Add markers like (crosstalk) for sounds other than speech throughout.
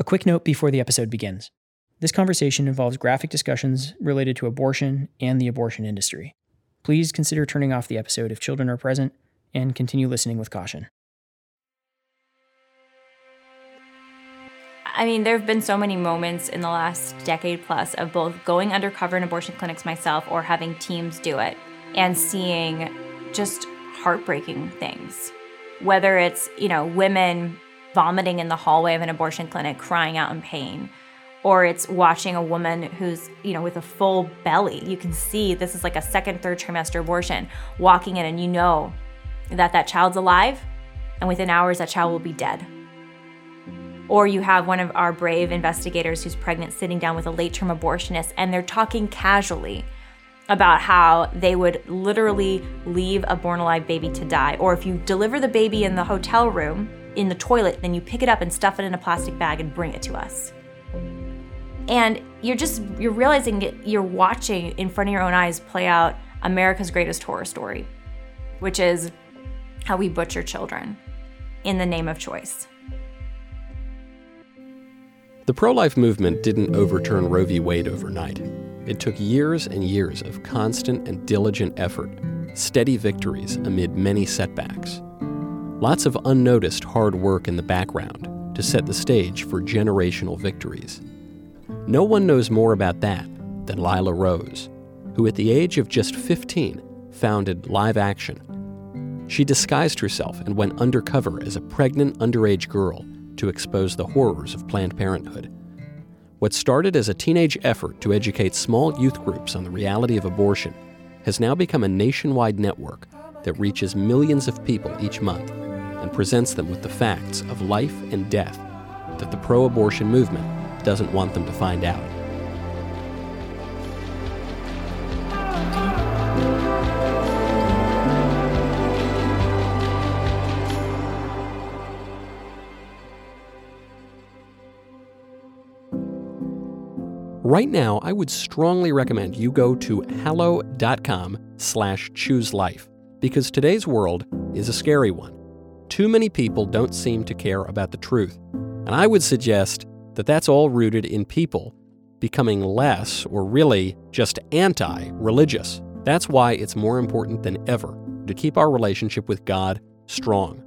A quick note before the episode begins. This conversation involves graphic discussions related to abortion and the abortion industry. Please consider turning off the episode if children are present and continue listening with caution. I mean, there have been so many moments in the last decade plus of both going undercover in abortion clinics myself or having teams do it and seeing just heartbreaking things. Whether it's, you know, women vomiting in the hallway of an abortion clinic crying out in pain. Or it's watching a woman who's you know with a full belly. You can see this is like a second third trimester abortion walking in and you know that that child's alive and within hours that child will be dead. Or you have one of our brave investigators who's pregnant sitting down with a late term abortionist and they're talking casually about how they would literally leave a born alive baby to die. Or if you deliver the baby in the hotel room in the toilet then you pick it up and stuff it in a plastic bag and bring it to us and you're just you're realizing it, you're watching in front of your own eyes play out America's greatest horror story, which is how we butcher children in the name of choice. The pro life movement didn't overturn Roe v. Wade overnight. It took years and years of constant and diligent effort, steady victories amid many setbacks. Lots of unnoticed hard work in the background to set the stage for generational victories. No one knows more about that than Lila Rose, who at the age of just 15 founded Live Action. She disguised herself and went undercover as a pregnant underage girl to expose the horrors of Planned Parenthood. What started as a teenage effort to educate small youth groups on the reality of abortion has now become a nationwide network that reaches millions of people each month presents them with the facts of life and death that the pro abortion movement doesn't want them to find out. Right now, I would strongly recommend you go to hallow.com slash choose life because today's world is a scary one. Too many people don't seem to care about the truth. And I would suggest that that's all rooted in people becoming less or really just anti religious. That's why it's more important than ever to keep our relationship with God strong.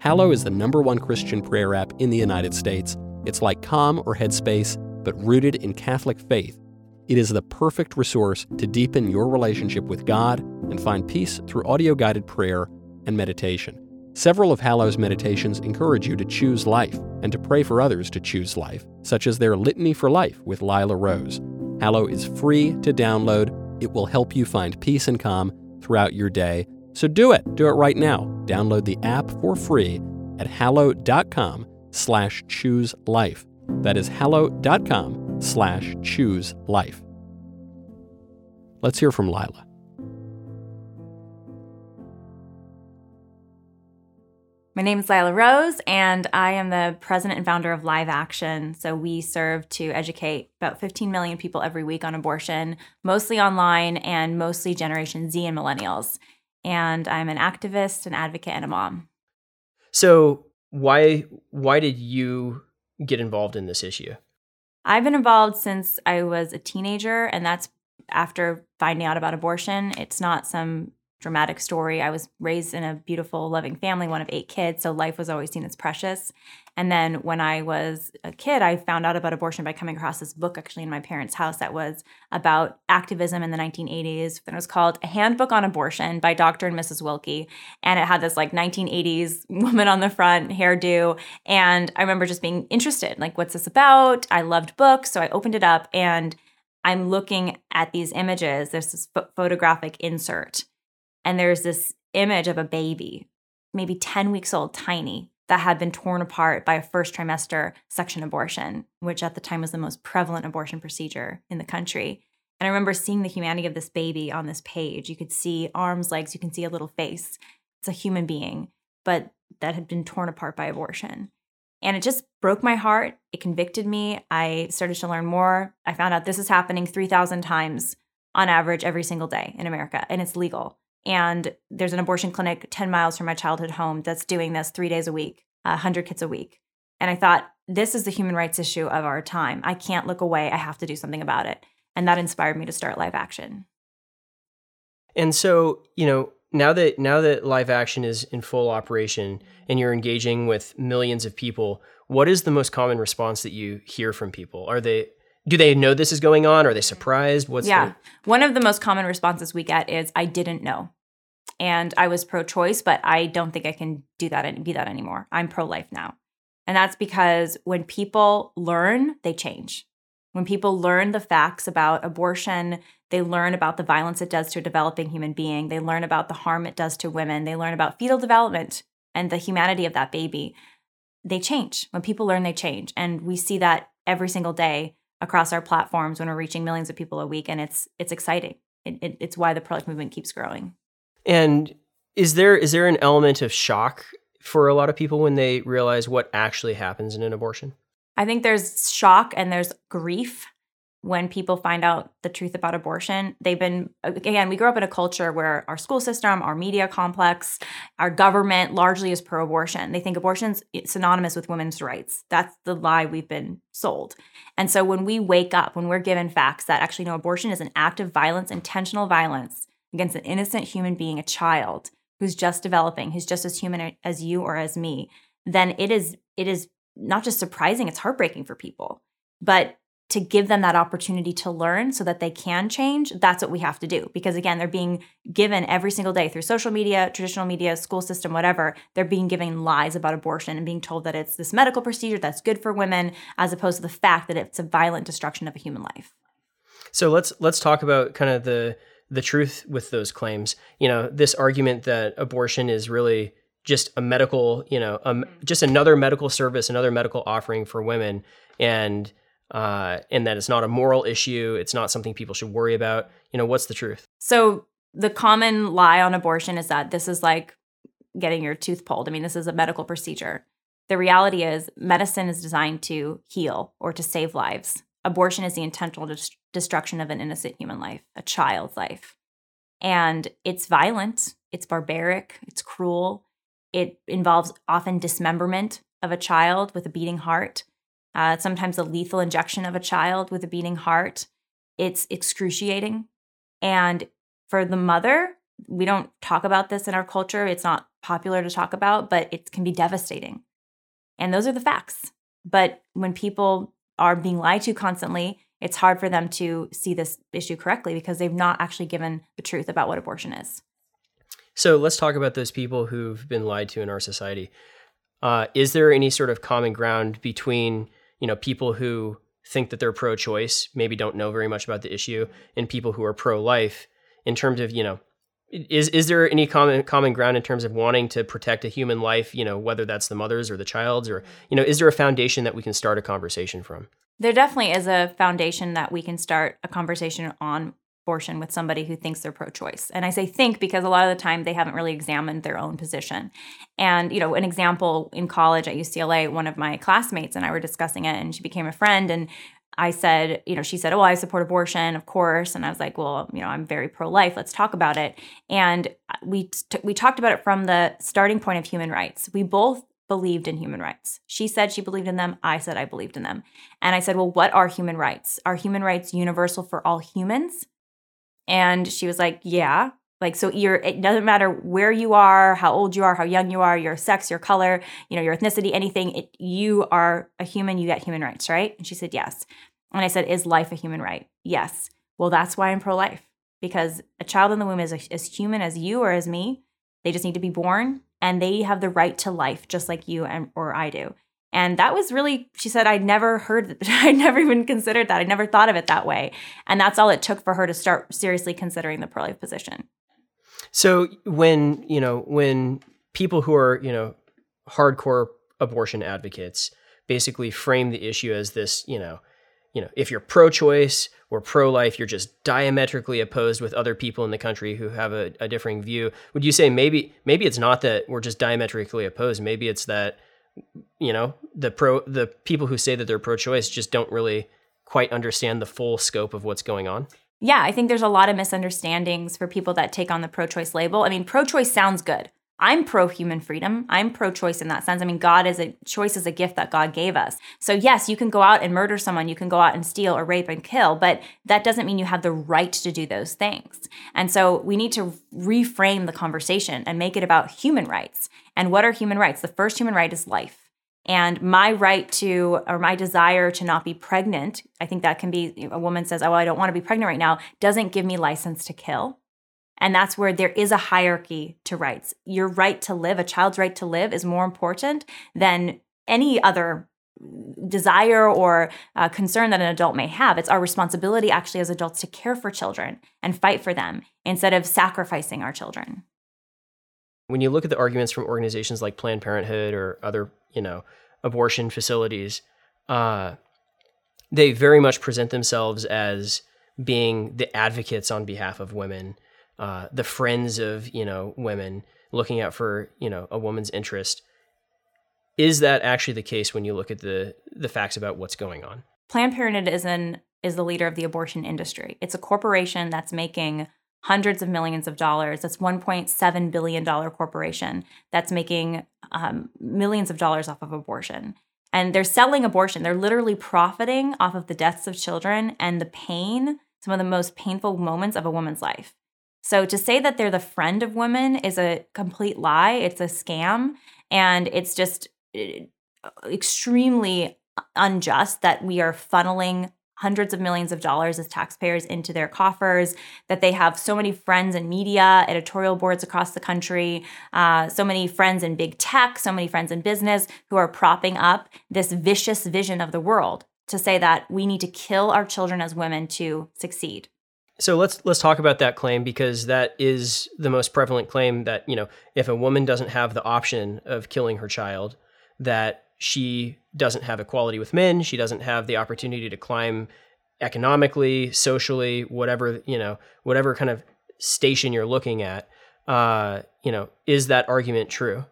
Hallow is the number one Christian prayer app in the United States. It's like Calm or Headspace, but rooted in Catholic faith. It is the perfect resource to deepen your relationship with God and find peace through audio guided prayer and meditation. Several of Hallow's meditations encourage you to choose life and to pray for others to choose life, such as their Litany for Life with Lila Rose. Hallow is free to download. It will help you find peace and calm throughout your day. So do it. Do it right now. Download the app for free at hallow.com slash choose life. That is hallow.com slash choose life. Let's hear from Lila. My name is Lila Rose, and I am the president and founder of Live Action. So, we serve to educate about 15 million people every week on abortion, mostly online and mostly Generation Z and millennials. And I'm an activist, an advocate, and a mom. So, why why did you get involved in this issue? I've been involved since I was a teenager, and that's after finding out about abortion. It's not some dramatic story. I was raised in a beautiful, loving family, one of eight kids, so life was always seen as precious. And then when I was a kid, I found out about abortion by coming across this book actually in my parents' house that was about activism in the 1980s. And it was called A Handbook on Abortion by Dr. and Mrs. Willke. And it had this like 1980s woman on the front, hairdo. And I remember just being interested like, what's this about? I loved books. So I opened it up and I'm looking at these images. There's this photographic insert and there's this image of a baby, maybe 10 weeks old, tiny, that had been torn apart by a first trimester suction abortion, which at the time was the most prevalent abortion procedure in the country. And I remember seeing the humanity of this baby on this page. You could see arms, legs, you can see a little face. It's a human being, but that had been torn apart by abortion. And it just broke my heart. It convicted me. I started to learn more. I found out this is happening 3,000 times on average every single day in America, and it's legal. And there's an abortion clinic 10 miles from my childhood home that's doing this three days a week, 100 kids a week. And I thought, this is the human rights issue of our time. I can't look away. I have to do something about it. And that inspired me to start Live Action. And so, you know, now that now that live action is in full operation and you're engaging with millions of people, what is the most common response that you hear from people? Are they do they know this is going on? Are they surprised? What's yeah. The- One of the most common responses we get is I didn't know. And I was pro-choice, but I don't think I can do that and be that anymore. I'm pro-life now. And that's because when people learn, they change. When people learn the facts about abortion, they learn about the violence it does to a developing human being. They learn about the harm it does to women. They learn about fetal development and the humanity of that baby. They change. When people learn, they change. And we see that every single day across our platforms when we're reaching millions of people a week. And it's it's exciting. It, it, it's why the pro life movement keeps growing. And is there is there an element of shock for a lot of people when they realize what actually happens in an abortion? I think there's shock and there's grief when people find out the truth about abortion. They've been, again, we grew up in a culture where our school system, our media complex, our government largely is pro abortion. They think abortion's synonymous with women's rights. That's the lie we've been sold. And so when we wake up, when we're given facts that actually no, abortion is an act of violence, intentional violence against an innocent human being, a child who's just developing, who's just as human as you or as me, then it is, it is not just surprising, it's heartbreaking for people. But to give them that opportunity to learn so that they can change, that's what we have to do. Because again, they're being given every single day through social media, traditional media, school system, whatever, they're being given lies about abortion and being told that it's this medical procedure that's good for women, as opposed to the fact that it's a violent destruction of a human life. So let's let's talk about kind of the the truth with those claims. You know, this argument that abortion is really just a medical, you know, um, just another medical service, another medical offering for women, and uh, and that it's not a moral issue. It's not something people should worry about. You know, what's the truth? So the common lie on abortion is that this is like getting your tooth pulled. I mean, this is a medical procedure. The reality is, medicine is designed to heal or to save lives. Abortion is the intentional dest- destruction of an innocent human life, a child's life. And it's violent, it's barbaric, it's cruel. It involves often dismemberment of a child with a beating heart uh, sometimes a lethal injection of a child with a beating heart. It's excruciating. And for the mother, we don't talk about this in our culture. It's not popular to talk about, but it can be devastating. And those are the facts. But when people are being lied to constantly, it's hard for them to see this issue correctly because they've not actually given the truth about what abortion is. So let's talk about those people who've been lied to in our society. Uh, is there any sort of common ground between you know, people who think that they're pro-choice maybe don't know very much about the issue, and people who are pro-life in terms of you know is is there any common common ground in terms of wanting to protect a human life you know whether that's the mother's or the child's or you know is there a foundation that we can start a conversation from? There definitely is a foundation that we can start a conversation on abortion with somebody who thinks they're pro-choice. And I say think because a lot of the time they haven't really examined their own position. And you know, an example in college at UCLA, one of my classmates and I were discussing it and she became a friend and I said, you know, she said, "Oh, I support abortion, of course." And I was like, "Well, you know, I'm very pro-life. Let's talk about it." And we t- we talked about it from the starting point of human rights. We both believed in human rights. She said she believed in them. I said I believed in them. And I said, "Well, what are human rights? Are human rights universal for all humans?" And she was like, Yeah. Like, so you're, it doesn't matter where you are, how old you are, how young you are, your sex, your color, you know, your ethnicity, anything, it, you are a human, you get human rights, right? And she said, Yes. And I said, Is life a human right? Yes. Well, that's why I'm pro life because a child in the womb is a, as human as you or as me. They just need to be born and they have the right to life just like you and or I do. And that was really, she said, I'd never heard, (laughs) I'd never even considered that. I never thought of it that way. And that's all it took for her to start seriously considering the pro life position. So when, you know, when people who are, you know, hardcore abortion advocates basically frame the issue as this, you know, you know, if you're pro-choice or pro-life, you're just diametrically opposed with other people in the country who have a, a differing view. Would you say maybe maybe it's not that we're just diametrically opposed? Maybe it's that you know the pro the people who say that they're pro-choice just don't really quite understand the full scope of what's going on yeah i think there's a lot of misunderstandings for people that take on the pro-choice label i mean pro-choice sounds good I'm pro human freedom. I'm pro choice in that sense. I mean, God is a choice is a gift that God gave us. So, yes, you can go out and murder someone, you can go out and steal or rape and kill, but that doesn't mean you have the right to do those things. And so, we need to reframe the conversation and make it about human rights. And what are human rights? The first human right is life. And my right to, or my desire to not be pregnant, I think that can be a woman says, Oh, I don't want to be pregnant right now, doesn't give me license to kill. And that's where there is a hierarchy to rights. Your right to live, a child's right to live, is more important than any other desire or uh, concern that an adult may have. It's our responsibility, actually, as adults, to care for children and fight for them instead of sacrificing our children. When you look at the arguments from organizations like Planned Parenthood or other, you know, abortion facilities, uh, they very much present themselves as being the advocates on behalf of women uh, the friends of you know women looking out for you know a woman's interest. Is that actually the case when you look at the the facts about what's going on? Planned parenthood is an is the leader of the abortion industry. It's a corporation that's making hundreds of millions of dollars that's 1.7 billion dollar corporation that's making um, millions of dollars off of abortion and they're selling abortion they're literally profiting off of the deaths of children and the pain some of the most painful moments of a woman's life so to say that they're the friend of women is a complete lie. It's a scam. And it's just eh, extremely unjust that we are funneling hundreds of millions of dollars as taxpayers into their coffers, that they have so many friends in media, editorial boards across the country, uh, so many friends in big tech, so many friends in business who are propping up this vicious vision of the world to say that we need to kill our children as women to succeed. So let's let's talk about that claim because that is the most prevalent claim that, you know, if a woman doesn't have the option of killing her child, that she doesn't have equality with men, she doesn't have the opportunity to climb economically, socially, whatever, you know, whatever kind of station you're looking at. Uh, you know, is that argument true?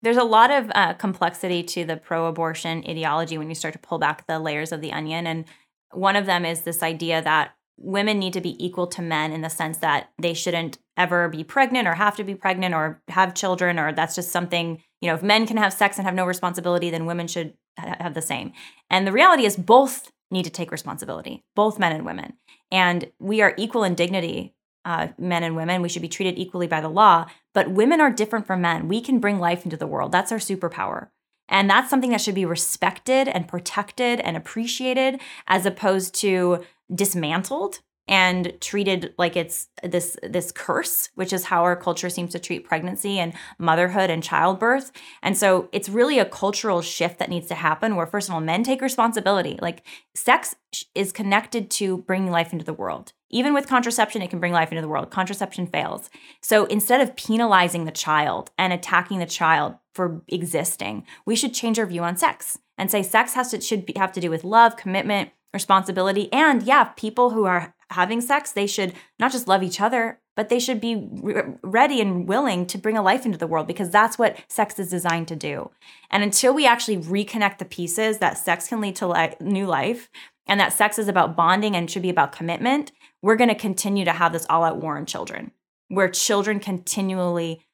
There's a lot of uh, complexity to the pro abortion ideology when you start to pull back the layers of the onion. And one of them is this idea that women need to be equal to men in the sense that they shouldn't ever be pregnant or have to be pregnant or have children or that's just something you know if men can have sex and have no responsibility then women should have the same. And the reality is both need to take responsibility both men and women. And we are equal in dignity uh, men and women. We should be treated equally by the law. But women are different from men. We can bring life into the world. That's our superpower and that's something that should be respected and protected and appreciated as opposed to dismantled and treated like it's this this curse which is how our culture seems to treat pregnancy and motherhood and childbirth. And so it's really a cultural shift that needs to happen where first of all men take responsibility. Like sex is connected to bringing life into the world. Even with contraception it can bring life into the world. Contraception fails. So instead of penalizing the child and attacking the child for existing we should change our view on sex and say sex has to should be, have to do with love commitment responsibility. And yeah, people who are having sex, they should not just love each other, but they should be re- ready and willing to bring a life into the world because that's what sex is designed to do. And until we actually reconnect the pieces that sex can lead to li- new life and that sex is about bonding and should be about commitment, we're going to continue to have this all out war on children where children continually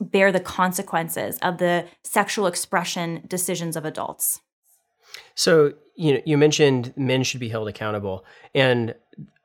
bear the consequences of the sexual expression decisions of adults. So you know, you mentioned men should be held accountable, and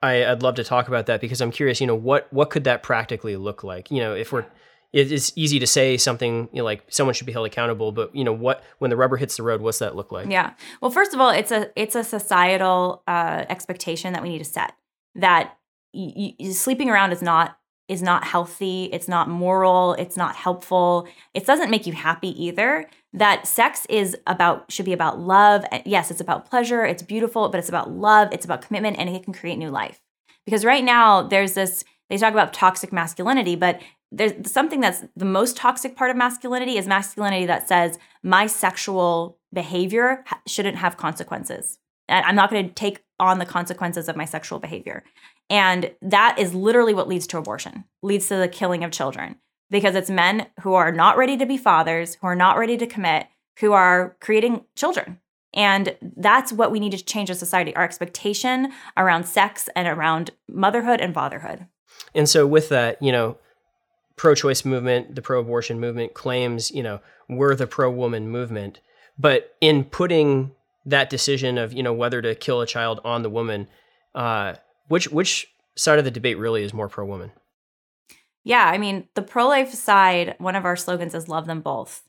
I, would love to talk about that because I'm curious. You know, what what could that practically look like? You know, if we're it's easy to say something you know, like someone should be held accountable, but you know what? When the rubber hits the road, what's that look like? Yeah. Well, first of all, it's a it's a societal uh, expectation that we need to set that y- y- sleeping around is not is not healthy, it's not moral, it's not helpful. It doesn't make you happy either. That sex is about should be about love. Yes, it's about pleasure, it's beautiful, but it's about love, it's about commitment and it can create new life. Because right now there's this they talk about toxic masculinity, but there's something that's the most toxic part of masculinity is masculinity that says my sexual behavior shouldn't have consequences. I'm not going to take on the consequences of my sexual behavior. And that is literally what leads to abortion, leads to the killing of children, because it's men who are not ready to be fathers, who are not ready to commit, who are creating children. And that's what we need to change as society our expectation around sex and around motherhood and fatherhood. And so, with that, you know, pro-choice movement, the pro-abortion movement claims, you know, we're the pro-woman movement, but in putting that decision of you know whether to kill a child on the woman, uh, which which side of the debate really is more pro-woman? Yeah, I mean, the pro-life side, one of our slogans is "Love them both."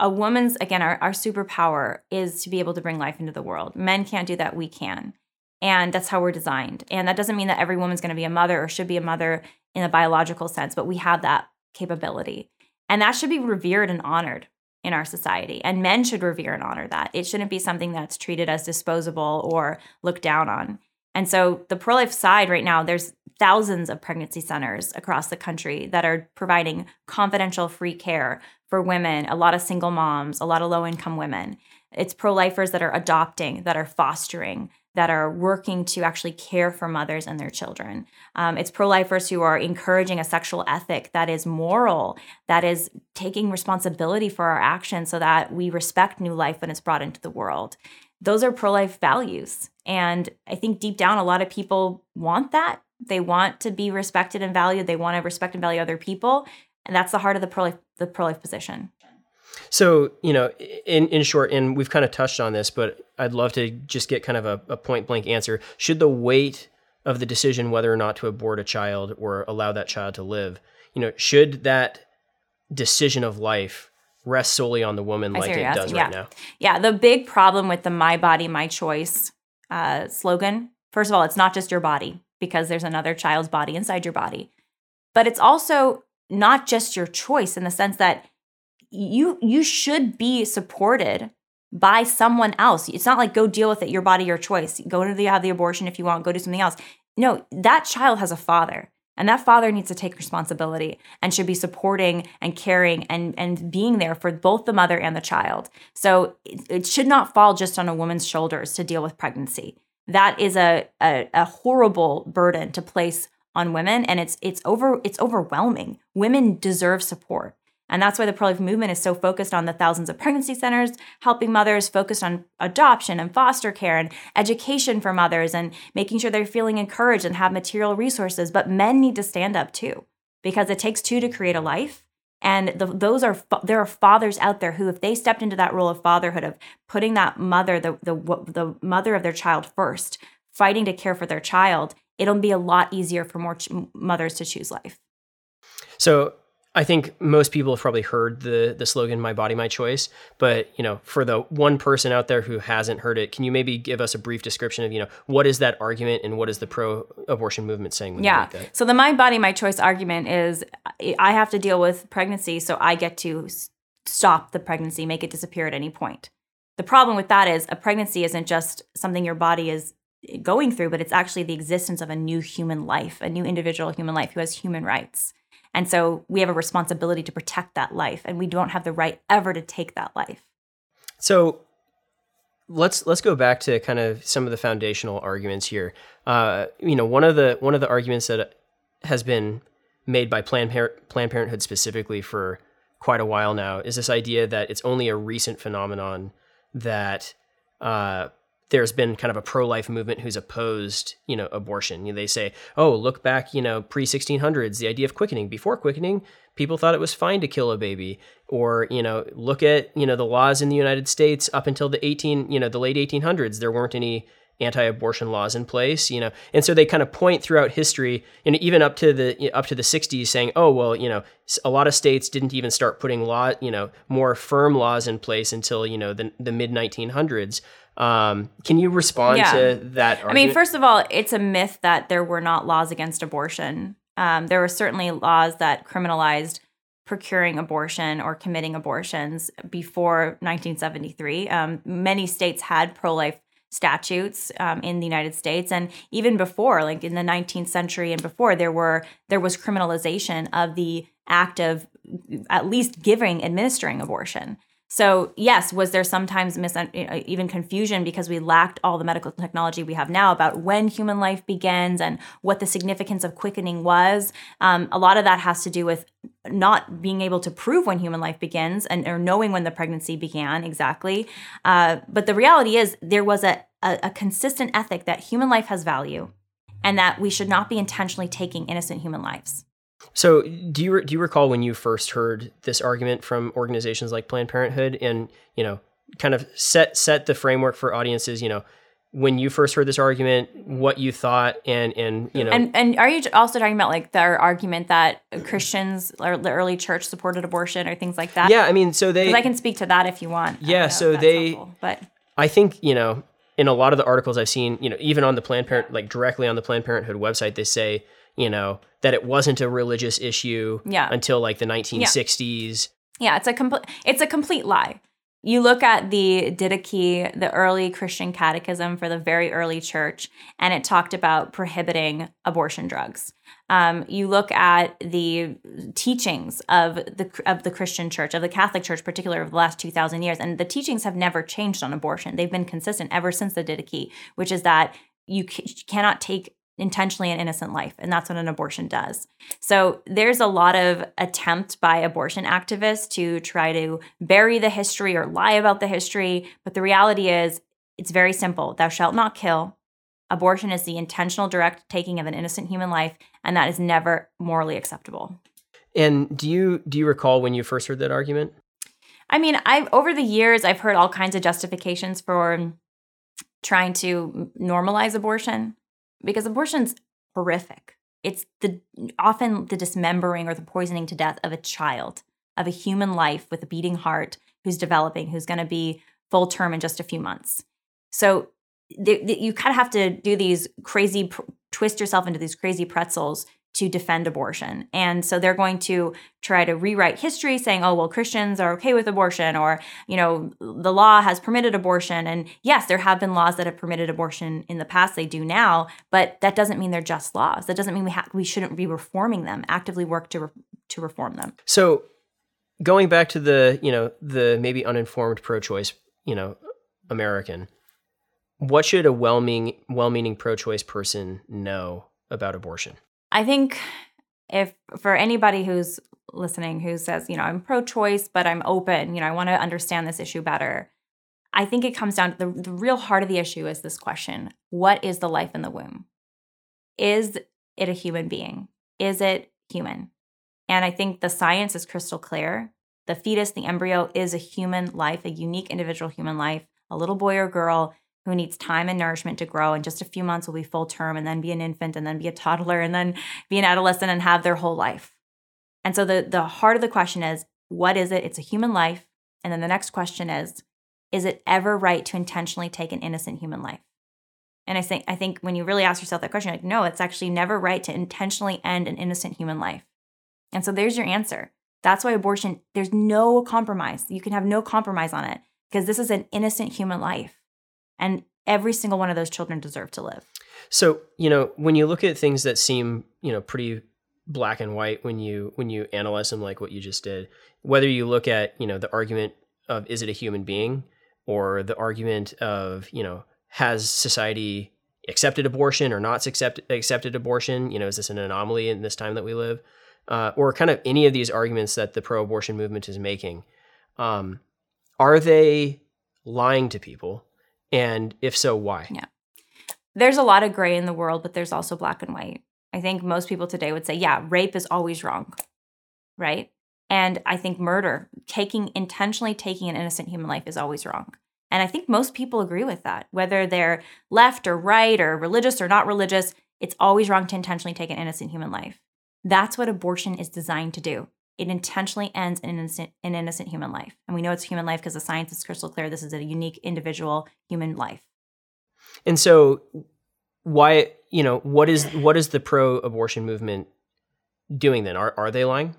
A woman's again, our, our superpower is to be able to bring life into the world. Men can't do that; we can. And that's how we're designed. And that doesn't mean that every woman's going to be a mother or should be a mother in a biological sense, but we have that capability. And that should be revered and honored in our society. And men should revere and honor that. It shouldn't be something that's treated as disposable or looked down on. And so the pro life side right now, there's thousands of pregnancy centers across the country that are providing confidential free care for women, a lot of single moms, a lot of low income women. It's pro lifers that are adopting, that are fostering, that are working to actually care for mothers and their children. Um, it's pro lifers who are encouraging a sexual ethic that is moral, that is taking responsibility for our actions so that we respect new life when it's brought into the world. Those are pro life values. And I think deep down, a lot of people want that. They want to be respected and valued. They want to respect and value other people. And that's the heart of the pro life, the pro life position. So, you know, in, in short, and we've kind of touched on this, but I'd love to just get kind of a, a point blank answer. Should the weight of the decision whether or not to abort a child or allow that child to live, you know, should that decision of life rest solely on the woman like it does yeah. right now? Yeah. The big problem with the my body, my choice uh, slogan, first of all, it's not just your body because there's another child's body inside your body, but it's also not just your choice in the sense that you you should be supported by someone else. It's not like go deal with it, your body, your choice. Go to the have the abortion if you want, go do something else. No, that child has a father. And that father needs to take responsibility and should be supporting and caring and, and being there for both the mother and the child. So it, it should not fall just on a woman's shoulders to deal with pregnancy. That is a, a, a horrible burden to place on women and it's it's over it's overwhelming. Women deserve support. And that's why the pro life movement is so focused on the thousands of pregnancy centers, helping mothers, focused on adoption and foster care and education for mothers and making sure they're feeling encouraged and have material resources. But men need to stand up too, because it takes two to create a life. And the, those are there are fathers out there who, if they stepped into that role of fatherhood, of putting that mother, the the the mother of their child first, fighting to care for their child, it'll be a lot easier for more ch- mothers to choose life. So I think most people have probably heard the the slogan "My Body, My Choice," but you know, for the one person out there who hasn't heard it, can you maybe give us a brief description of you know what is that argument and what is the pro-abortion movement saying? yeah. So the "My Body, My Choice" argument is I have to deal with pregnancy, so I get to stop the pregnancy, make it disappear at any point. The problem with that is a pregnancy isn't just something your body is going through, but it's actually the existence of a new human life, a new individual human life who has human rights. And so we have a responsibility to protect that life, and we don't have the right ever to take that life. So let's let's go back to kind of some of the foundational arguments here. Uh, you know, one of the one of the arguments that has been made by Planned, Par- Planned Parenthood specifically for quite a while now is this idea that it's only a recent phenomenon that uh, there's been kind of a pro-life movement who's opposed, you know, abortion. You know, they say, "Oh, look back, you know, pre-1600s, the idea of quickening. Before quickening, people thought it was fine to kill a baby." Or, you know, look at, you know, the laws in the United States up until the 18, you know, the late 1800s, there weren't any anti-abortion laws in place, you know. And so they kind of point throughout history and even up to the up to the 60s saying, "Oh, well, you know, a lot of states didn't even start putting law, you know, more firm laws in place until, you know, the, the mid 1900s." Um, can you respond yeah. to that? Argument? I mean, first of all, it's a myth that there were not laws against abortion. Um, there were certainly laws that criminalized procuring abortion or committing abortions before 1973. Um, many states had pro life statutes um, in the United States, and even before, like in the 19th century and before, there were there was criminalization of the act of at least giving administering abortion. So, yes, was there sometimes mis- even confusion because we lacked all the medical technology we have now about when human life begins and what the significance of quickening was? Um, a lot of that has to do with not being able to prove when human life begins and or knowing when the pregnancy began exactly. Uh, but the reality is, there was a, a, a consistent ethic that human life has value and that we should not be intentionally taking innocent human lives. So, do you do you recall when you first heard this argument from organizations like Planned Parenthood, and you know, kind of set set the framework for audiences? You know, when you first heard this argument, what you thought, and and you know, And and are you also talking about like their argument that Christians or the early church supported abortion or things like that? yeah, I mean, so they. I can speak to that if you want. Yeah, so they- helpful, but I think you know, in a lot of the articles I've seen, you know, even on the Planned Parent, like directly on the Planned Parenthood website, they say, you know, that it wasn't a religious issue Yeah. until like the 1960s. Yeah, it's a complete it's a complete lie. You look at the Didache, the early Christian catechism for the very early church, and it talked about prohibiting abortion drugs. Um, you look at the teachings of the of the Christian church, of the Catholic Church, particularly over the last two thousand years, and the teachings have never changed on abortion. They've been consistent ever since the Didache, which is that you c- cannot take intentionally an innocent life, and that's what an abortion does. So there's a lot of attempt by abortion activists to try to bury the history or lie about the history. But the reality is, it's very simple Thou shalt not kill. Abortion is the intentional direct taking of an innocent human life, and that is never morally acceptable. And do you do you recall when you first heard that argument? I mean, I've over the years I've heard all kinds of justifications for trying to normalize abortion because abortion's horrific. It's the often the dismembering or the poisoning to death of a child, of a human life with a beating heart who's developing, who's going to be full term in just a few months. So th- th- you kind of have to do these crazy pr- twist yourself into these crazy pretzels to defend abortion. And so they're going to try to rewrite history saying, oh, well, Christians are okay with abortion, or, you know, the law has permitted abortion. And yes, there have been laws that have permitted abortion in the past, they do now, but that doesn't mean they're just laws. That doesn't mean we, ha- we shouldn't be reforming them, actively work to, re- to reform them. So, going back to the you know the maybe uninformed pro-choice you know American, what should a well-meaning well-meaning pro-choice person know about abortion? I think if for anybody who's listening who says, you know, I'm pro choice, but I'm open, you know, I want to understand this issue better. I think it comes down to the, the real heart of the issue is this question What is the life in the womb? Is it a human being? Is it human? And I think the science is crystal clear. The fetus, the embryo, is a human life, a unique individual human life, a little boy or girl who needs time and nourishment to grow. In just a few months will be full term and then be an infant and then be a toddler and then be an adolescent and have their whole life. And so the, the heart of the question is what is it? It's a human life. And then the next question is is it ever right to intentionally take an innocent human life? And I think I think when you really ask yourself that question, like, no, it's actually never right to intentionally end an innocent human life. And so there's your answer. That's why abortion, there's no compromise. You can have no compromise on it because this is an innocent human life. And every single one of those children deserve to live. So, you know, when you look at things that seem, you know, pretty black and white when you when you analyze them like what you just did, whether you look at, you know, the argument of is it a human being or the argument of, you know, has society accepted abortion or not accept, accepted abortion, you know, is this an anomaly in this time that we live? Uh, or kind of any of these arguments that the pro-abortion movement is making. Um, are they lying to people? And if so, why? Yeah. There's a lot of gray in the world, but there's also black and white. I think most people today would say, yeah, rape is always wrong. Right. And I think murder, taking intentionally taking an innocent human life is always wrong. And I think most people agree with that, whether they're left or right or religious or not religious, it's always wrong to intentionally take an innocent human life. That's what abortion is designed to do. It intentionally ends an innocent, an innocent human life. And we know it's human life because the science is crystal clear. This is a unique individual human life. And so why, you know, what is what is the pro-abortion movement doing then? Are are they lying?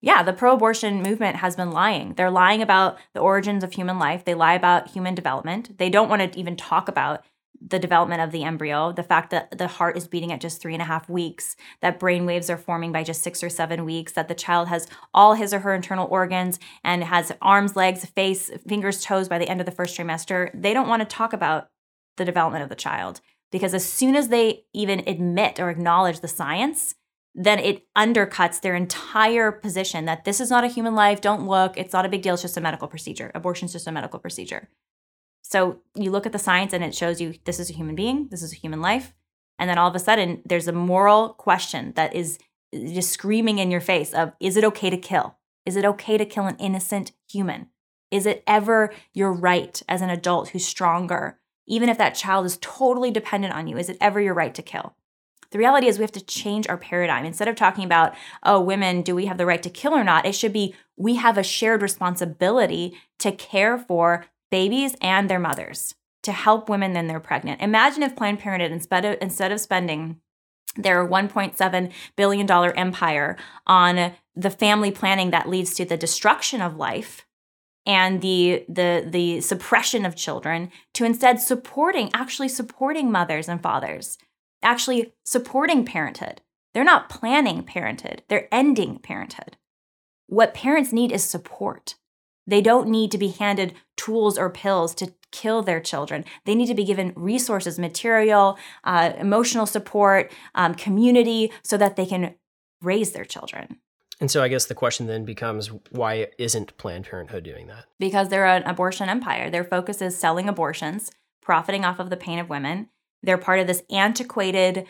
Yeah, the pro abortion movement has been lying. They're lying about the origins of human life. They lie about human development. They don't want to even talk about the development of the embryo, the fact that the heart is beating at just three and a half weeks, that brain waves are forming by just six or seven weeks, that the child has all his or her internal organs and has arms, legs, face, fingers, toes by the end of the first trimester. They don't want to talk about the development of the child because as soon as they even admit or acknowledge the science, then it undercuts their entire position that this is not a human life. Don't look. It's not a big deal. It's just a medical procedure. Abortion is just a medical procedure. So you look at the science and it shows you this is a human being, this is a human life. And then all of a sudden, there's a moral question that is just screaming in your face of is it okay to kill? Is it okay to kill an innocent human? Is it ever your right as an adult who's stronger, even if that child is totally dependent on you? Is it ever your right to kill? The reality is, we have to change our paradigm. Instead of talking about, oh, women, do we have the right to kill or not? It should be, we have a shared responsibility to care for babies and their mothers, to help women when they're pregnant. Imagine if Planned Parenthood, instead of, instead of spending their $1.7 billion empire on the family planning that leads to the destruction of life and the the the suppression of children to instead supporting actually supporting mothers and fathers actually supporting parenthood. They're not planning parenthood. They're ending parenthood. What parents need is support they don't need to be handed tools or pills to kill their children. They need to be given resources, material, uh, emotional support, um, community, so that they can raise their children. And so I guess the question then becomes why isn't Planned Parenthood doing that? Because they're an abortion empire. Their focus is selling abortions, profiting off of the pain of women. They're part of this antiquated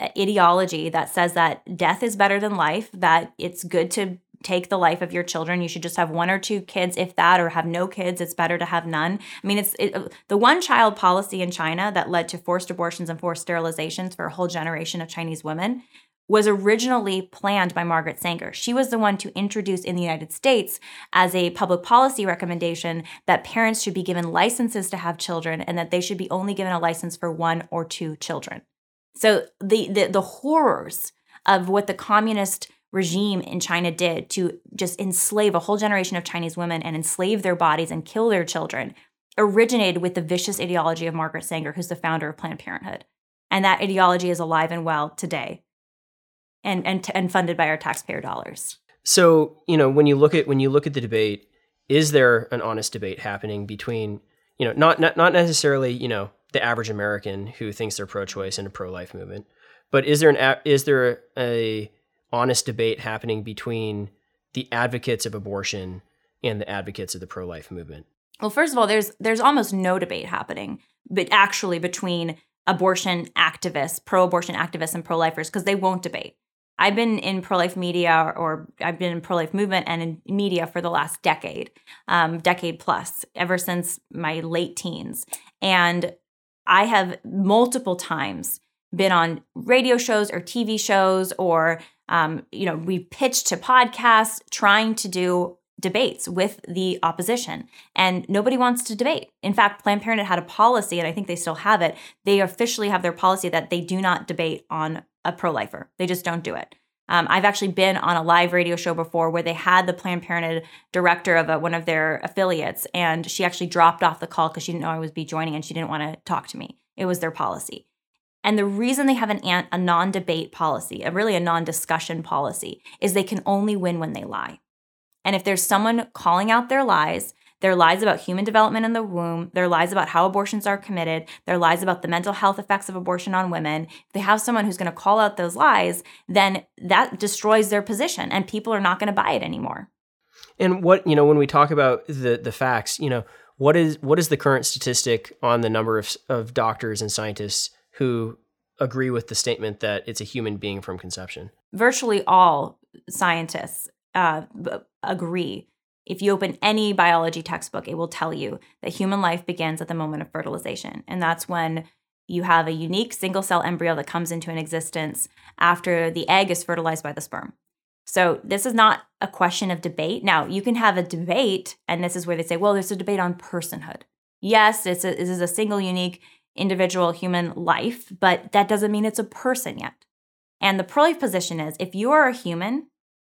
uh, ideology that says that death is better than life, that it's good to take the life of your children. You should just have one or two kids, if that, or have no kids. It's better to have none. I mean, it's it, uh, the one child policy in China that led to forced abortions and forced sterilizations for a whole generation of Chinese women was originally planned by Margaret Sanger. She was the one to introduce in the United States as a public policy recommendation that parents should be given licenses to have children and that they should be only given a license for one or two children. So the the, the horrors of what the communist regime in China did to just enslave a whole generation of Chinese women and enslave their bodies and kill their children originated with the vicious ideology of Margaret Sanger, who's the founder of Planned Parenthood. And that ideology is alive and well today and, and, and funded by our taxpayer dollars. So, you know, when you look at when you look at the debate, is there an honest debate happening between, you know, not not, not necessarily, you know, the average American who thinks they're pro-choice and a pro-life movement, but is there an is there a honest debate happening between the advocates of abortion and the advocates of the pro-life movement? Well, first of all, there's there's almost no debate happening, but actually between abortion activists, pro-abortion activists, and pro-lifers because they won't debate. I've been in pro-life media, or I've been in pro-life movement and in media for the last decade, um, decade plus, ever since my late teens, and I have multiple times been on radio shows or TV shows or um, you know, we pitched to podcasts trying to do debates with the opposition, and nobody wants to debate. In fact, Planned Parenthood had a policy, and I think they still have it. They officially have their policy that they do not debate on a pro lifer, they just don't do it. Um, I've actually been on a live radio show before where they had the Planned Parenthood director of a, one of their affiliates, and she actually dropped off the call because she didn't know I would be joining and she didn't want to talk to me. It was their policy. And the reason they have an, a non debate policy, a really a non discussion policy, is they can only win when they lie. And if there's someone calling out their lies, their lies about human development in the womb, their lies about how abortions are committed, their lies about the mental health effects of abortion on women, if they have someone who's going to call out those lies, then that destroys their position and people are not going to buy it anymore. And what, you know, when we talk about the the facts, you know, what is what is the current statistic on the number of of doctors and scientists who agree with the statement that it's a human being from conception. Virtually all scientists uh, agree. If you open any biology textbook, it will tell you that human life begins at the moment of fertilization. And that's when you have a unique single cell embryo that comes into an existence after the egg is fertilized by the sperm. So this is not a question of debate. Now, you can have a debate, and this is where they say, well, there's a debate on personhood. Yes, this is a single unique individual human life, but that doesn't mean it's a person yet. And the pro life position is if you are a human,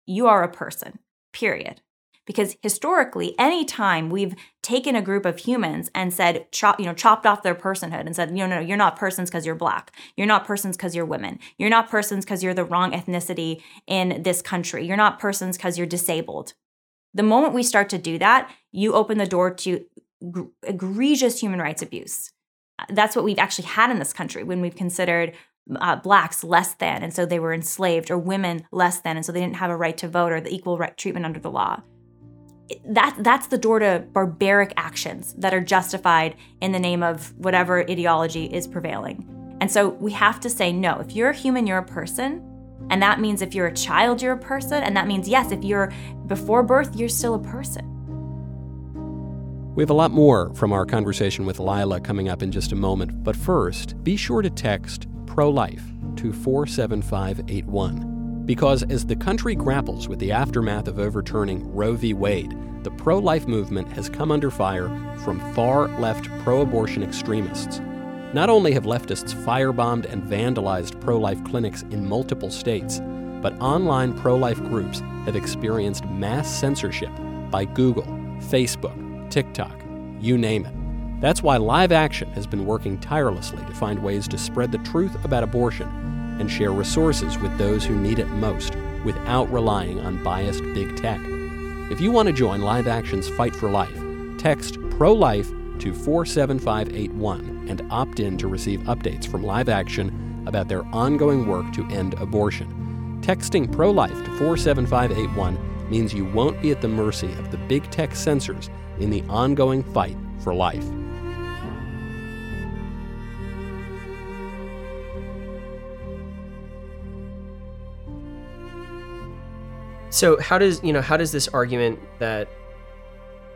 you are a person, period. Because historically, anytime we've taken a group of humans and said, chop, you know, chopped off their personhood and said, you know, no, you're not persons because you're black. You're not persons because you're women. You're not persons because you're the wrong ethnicity in this country. You're not persons because you're disabled. The moment we start to do that, you open the door to egregious human rights abuse that's what we've actually had in this country when we've considered uh, blacks less than, and so they were enslaved, or women less than, and so they didn't have a right to vote or the equal right treatment under the law. That that's the door to barbaric actions that are justified in the name of whatever ideology is prevailing. And so we have to say no. If you're a human, you're a person. And that means if you're a child, you're a person. And that means, yes, if you're before birth, you're still a person. We have a lot more from our conversation with Lila coming up in just a moment. But first, be sure to text pro life to 47581. Because as the country grapples with the aftermath of overturning Roe v. Wade, the pro life movement has come under fire from far left pro abortion extremists. Not only have leftists firebombed and vandalized pro life clinics in multiple states, but online pro life groups have experienced mass censorship by Google, Facebook, TikTok, you name it. That's why Live Action has been working tirelessly to find ways to spread the truth about abortion and share resources with those who need it most without relying on biased big tech. If you want to join Live Action's Fight for Life, text pro life to 47581 and opt in to receive updates from Live Action about their ongoing work to end abortion. Texting pro life to 47581 means you won't be at the mercy of the big tech censors in the ongoing fight for life. So how does you know how does this argument that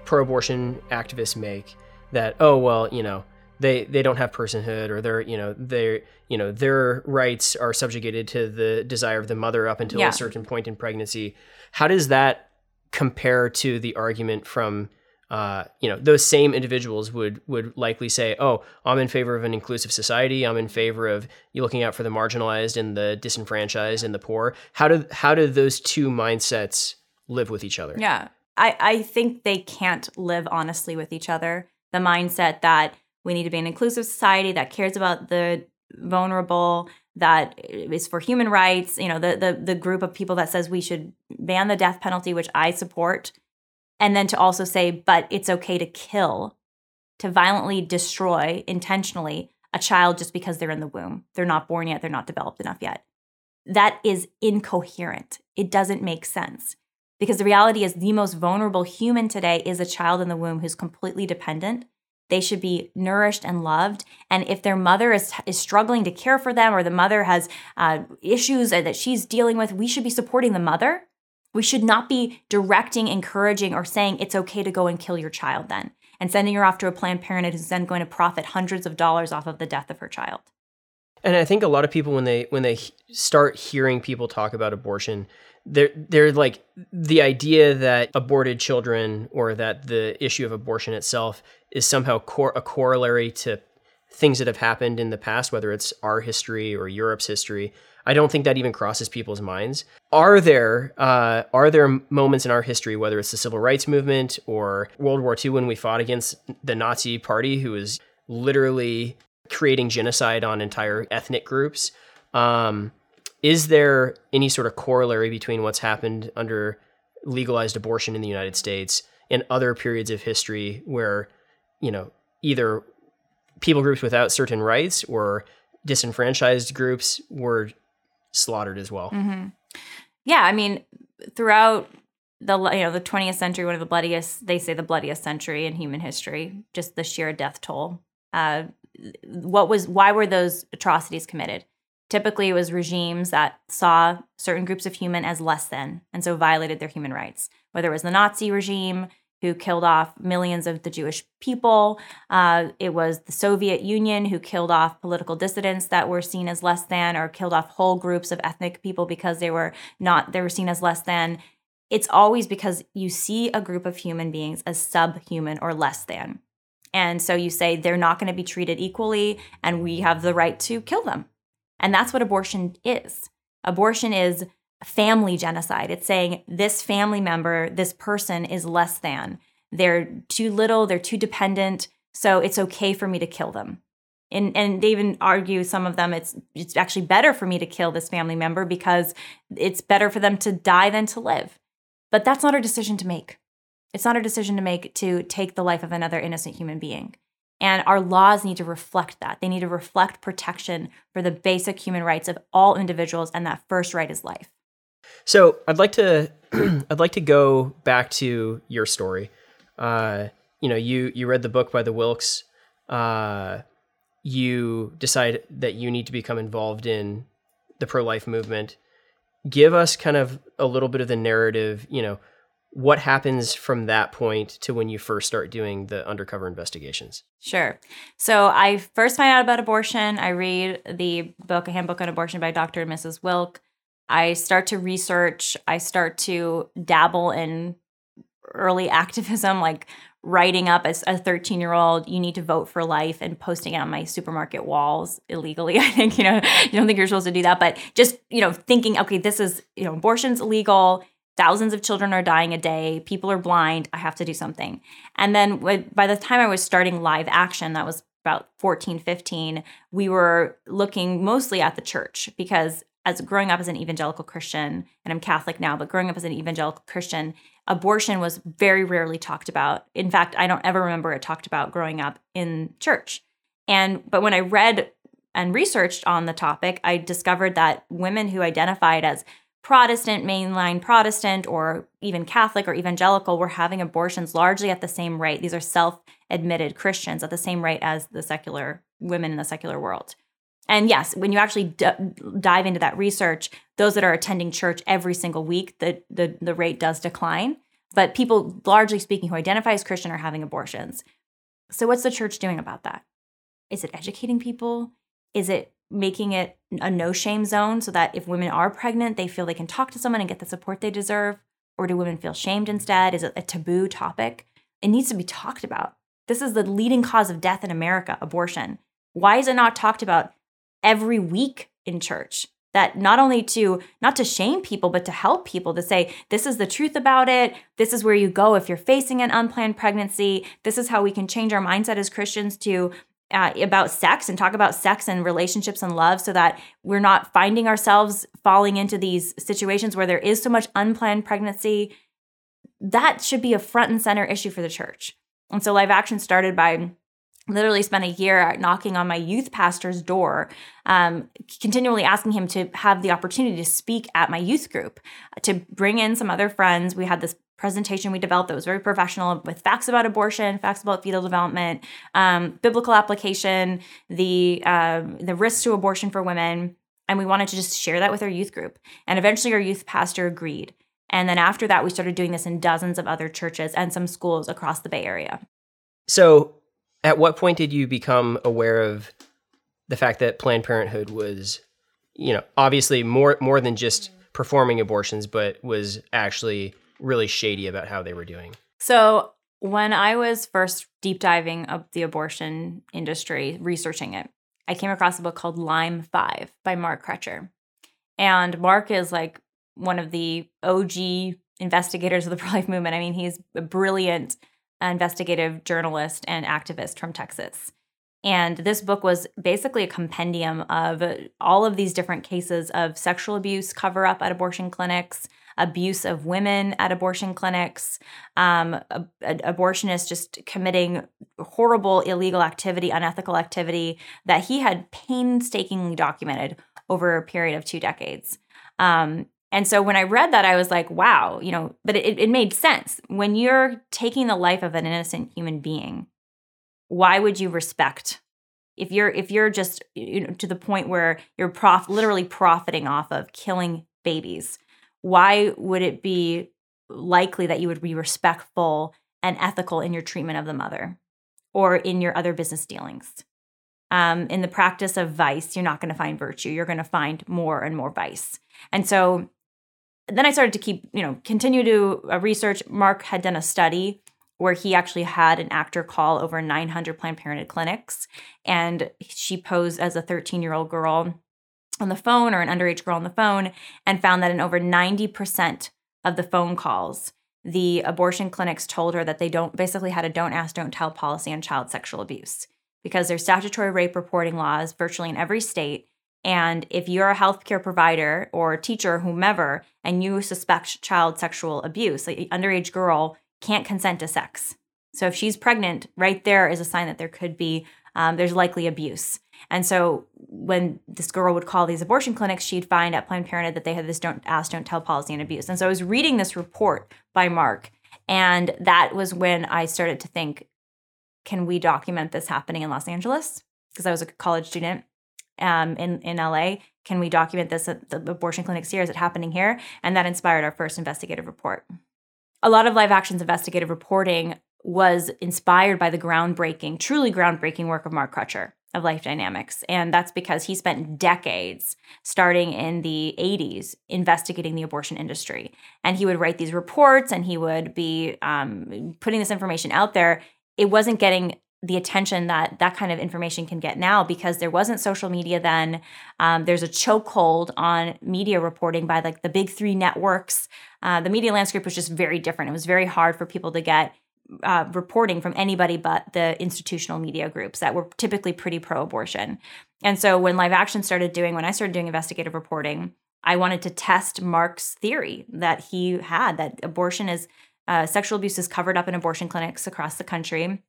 pro-abortion activists make that oh well you know they they don't have personhood or their you know their you know their rights are subjugated to the desire of the mother up until Yeah. a certain point in pregnancy how does that compare to the argument from uh, you know those same individuals would would likely say oh i'm in favor of an inclusive society i'm in favor of you looking out for the marginalized and the disenfranchised and the poor how do how do those two mindsets live with each other Yeah. I, I think they can't live honestly with each other. The mindset that we need to be an inclusive society that cares about the vulnerable, that is for human rights, you know, the, the the group of people that says we should ban the death penalty, which I support, and then to also say, but it's okay to kill, to violently destroy intentionally a child just because they're in the womb. They're not born yet, they're not developed enough yet. That is incoherent. It doesn't make sense because the reality is the most vulnerable human today is a child in the womb who's completely dependent they should be nourished and loved. And if their mother is, is struggling to care for them or the mother has uh, issues that she's dealing with we should be supporting the mother. We should not be directing encouraging or saying it's okay to go and kill your child then and sending her off to a planned parenthood who's then going to profit hundreds of dollars off of the death of her child. And I think a lot of people when they when they start hearing people talk about abortion, they're they're like the idea that aborted children or that the issue of abortion itself is somehow cor- a corollary to things that have happened in the past, whether it's our history or Europe's history. I don't think that even crosses people's minds. Are there uh, are there moments in our history, whether it's the civil rights movement or World War II, when we fought against the Nazi Party, who was literally creating genocide on entire ethnic groups? Um, is there any sort of corollary between what's happened under legalized abortion in the United States and other periods of history where, you know, either people groups without certain rights or disenfranchised groups were slaughtered as well? Yeah, I mean, throughout the you know the 20th century, one of the bloodiest they say the bloodiest century in human history, just the sheer death toll. Uh, what was why were those atrocities committed? Typically, it was regimes that saw certain groups of human as less than, and so violated their human rights. Whether it was the Nazi regime who killed off millions of the Jewish people, uh, it was the Soviet Union who killed off political dissidents that were seen as less than, or killed off whole groups of ethnic people because they were not they were seen as less than. It's always because you see a group of human beings as subhuman or less than. And so you say they're not going to be treated equally and we have the right to kill them. And that's what abortion is. Abortion is family genocide. It's saying this family member, this person is less than. They're too little, they're too dependent, so it's okay for me to kill them. And and they even argue some of them it's it's actually better for me to kill this family member because it's better for them to die than to live. But that's not our decision to make. It's not our decision to make to take the life of another innocent human being. And our laws need to reflect that. They need to reflect protection for the basic human rights of all individuals, and that first right is life. So I'd like to (clears throat) I'd like to go back to your story. Uh, you know, you you read the book by the Willkes. Uh, you decide that you need to become involved in the pro life movement, give us kind of a little bit of the narrative, you know, what happens from that point to when you first start doing the undercover investigations? Sure. So I first find out about abortion. I read the book, A Handbook on Abortion by Dr. and Mrs. Willke. I start to research. I start to dabble in early activism, (laughs) like writing up as a 13 year old, you need to vote for life and posting it on my supermarket walls illegally. (laughs) I think, you know, you don't think you're supposed to do that, but just, you know, thinking, okay, this is, you know, abortion's illegal. Thousands of children are dying a day. People are blind. I have to do something. And then by the time I was starting live action, that was about 14, 15, we were looking mostly at the church because as growing up as an evangelical Christian, and I'm Catholic now, but growing up as an evangelical Christian, abortion was very rarely talked about. In fact, I don't ever remember it talked about growing up in church. And but when I read and researched on the topic, I discovered that women who identified as Protestant, mainline Protestant, or even Catholic or evangelical were having abortions largely at the same rate. These are self admitted Christians at the same rate as the secular women in the secular world. And yes, when you actually d- dive into that research, those that are attending church every single week, the, the, the rate does decline. But people, largely speaking, who identify as Christian are having abortions. So, what's the church doing about that? Is it educating people? Is it making it a no shame zone so that if women are pregnant, they feel they can talk to someone and get the support they deserve? Or do women feel shamed instead? Is it a taboo topic? It needs to be talked about. This is the leading cause of death in America abortion. Why is it not talked about every week in church that not only to not to shame people but to help people to say this is the truth about it this is where you go if you're facing an unplanned pregnancy this is how we can change our mindset as christians to uh, about sex and talk about sex and relationships and love so that we're not finding ourselves falling into these situations where there is so much unplanned pregnancy. That should be a front and center issue for the church. And so live action started by literally spent a year knocking on my youth pastor's door um, continually asking him to have the opportunity to speak at my youth group to bring in some other friends. We had this presentation we developed that was very professional with facts about abortion facts about fetal development um, biblical application the uh, the risks to abortion for women. And we wanted to just share that with our youth group. And eventually our youth pastor agreed. And then after that we started doing this in dozens of other churches and some schools across the bay area. So at what point did you become aware of the fact that Planned Parenthood was, you know, obviously more more than just performing abortions, but was actually really shady about how they were doing? So when I was first deep diving of the abortion industry, researching it, I came across a book called Lime Five by Mark Crutcher. And Mark is like one of the OG investigators of the (laughs) pro life movement. I mean, he's a brilliant investigative journalist and activist from Texas. And this book was basically a compendium of all of these different cases of sexual abuse cover up at abortion clinics, abuse of women at abortion clinics, um, abortionists just committing horrible illegal activity, unethical activity that he had painstakingly documented over a period of two decades. Um, and so when I read that, I was like, wow, you know, but it, it made sense. When you're taking the life of an innocent human being, why would you respect? If you're if you're just you know to the point where you're prof literally profiting off of killing babies, why would it be likely that you would be respectful and ethical in your treatment of the mother or in your other business dealings? Um, in the practice of vice, you're not going to find virtue. You're going to find more and more vice. And so then I started to keep, you know, continue to uh, research. Mark had done a study where he actually had an actor call over 900 Planned Parenthood clinics, and she posed as a 13 year old girl on the phone or an underage girl on the phone, and found that in over 90% of the phone calls, the abortion clinics told her that they don't basically had a don't ask, don't tell policy on child sexual abuse because there's statutory rape reporting laws virtually in every state and if you're a healthcare provider or teacher, whomever, and you suspect child sexual abuse, like an underage girl can't consent to sex. So if she's pregnant, right there is a sign that there could be, um, there's likely abuse. And so when this girl would call these abortion clinics, she'd find at Planned Parenthood that they had this don't ask, don't tell policy and abuse. And so I was reading this report by Mark, and that was when I started to think, can we document this happening in Los Angeles? Because I was a college student um, in in LA. Can we document this at the abortion clinics here? Is it happening here? And that inspired our first investigative report. A lot of Live Action's investigative reporting was inspired by the groundbreaking, truly groundbreaking work of Mark Crutcher of Life Dynamics. And that's because he spent decades, starting in the 80s, investigating the abortion industry. And he would write these reports and he would be um, putting this information out there. It wasn't getting the attention that that kind of information can get now because there wasn't social media then. Um, there's a chokehold on media reporting by like the big three networks. Uh, the media landscape was just very different. It was very hard for people to get uh, reporting from anybody but the institutional media groups that were typically pretty pro abortion. And so when Live Action started doing, when I started doing investigative reporting, I wanted to test Mark's theory that he had that abortion is uh, sexual abuse is covered up in abortion clinics across the country.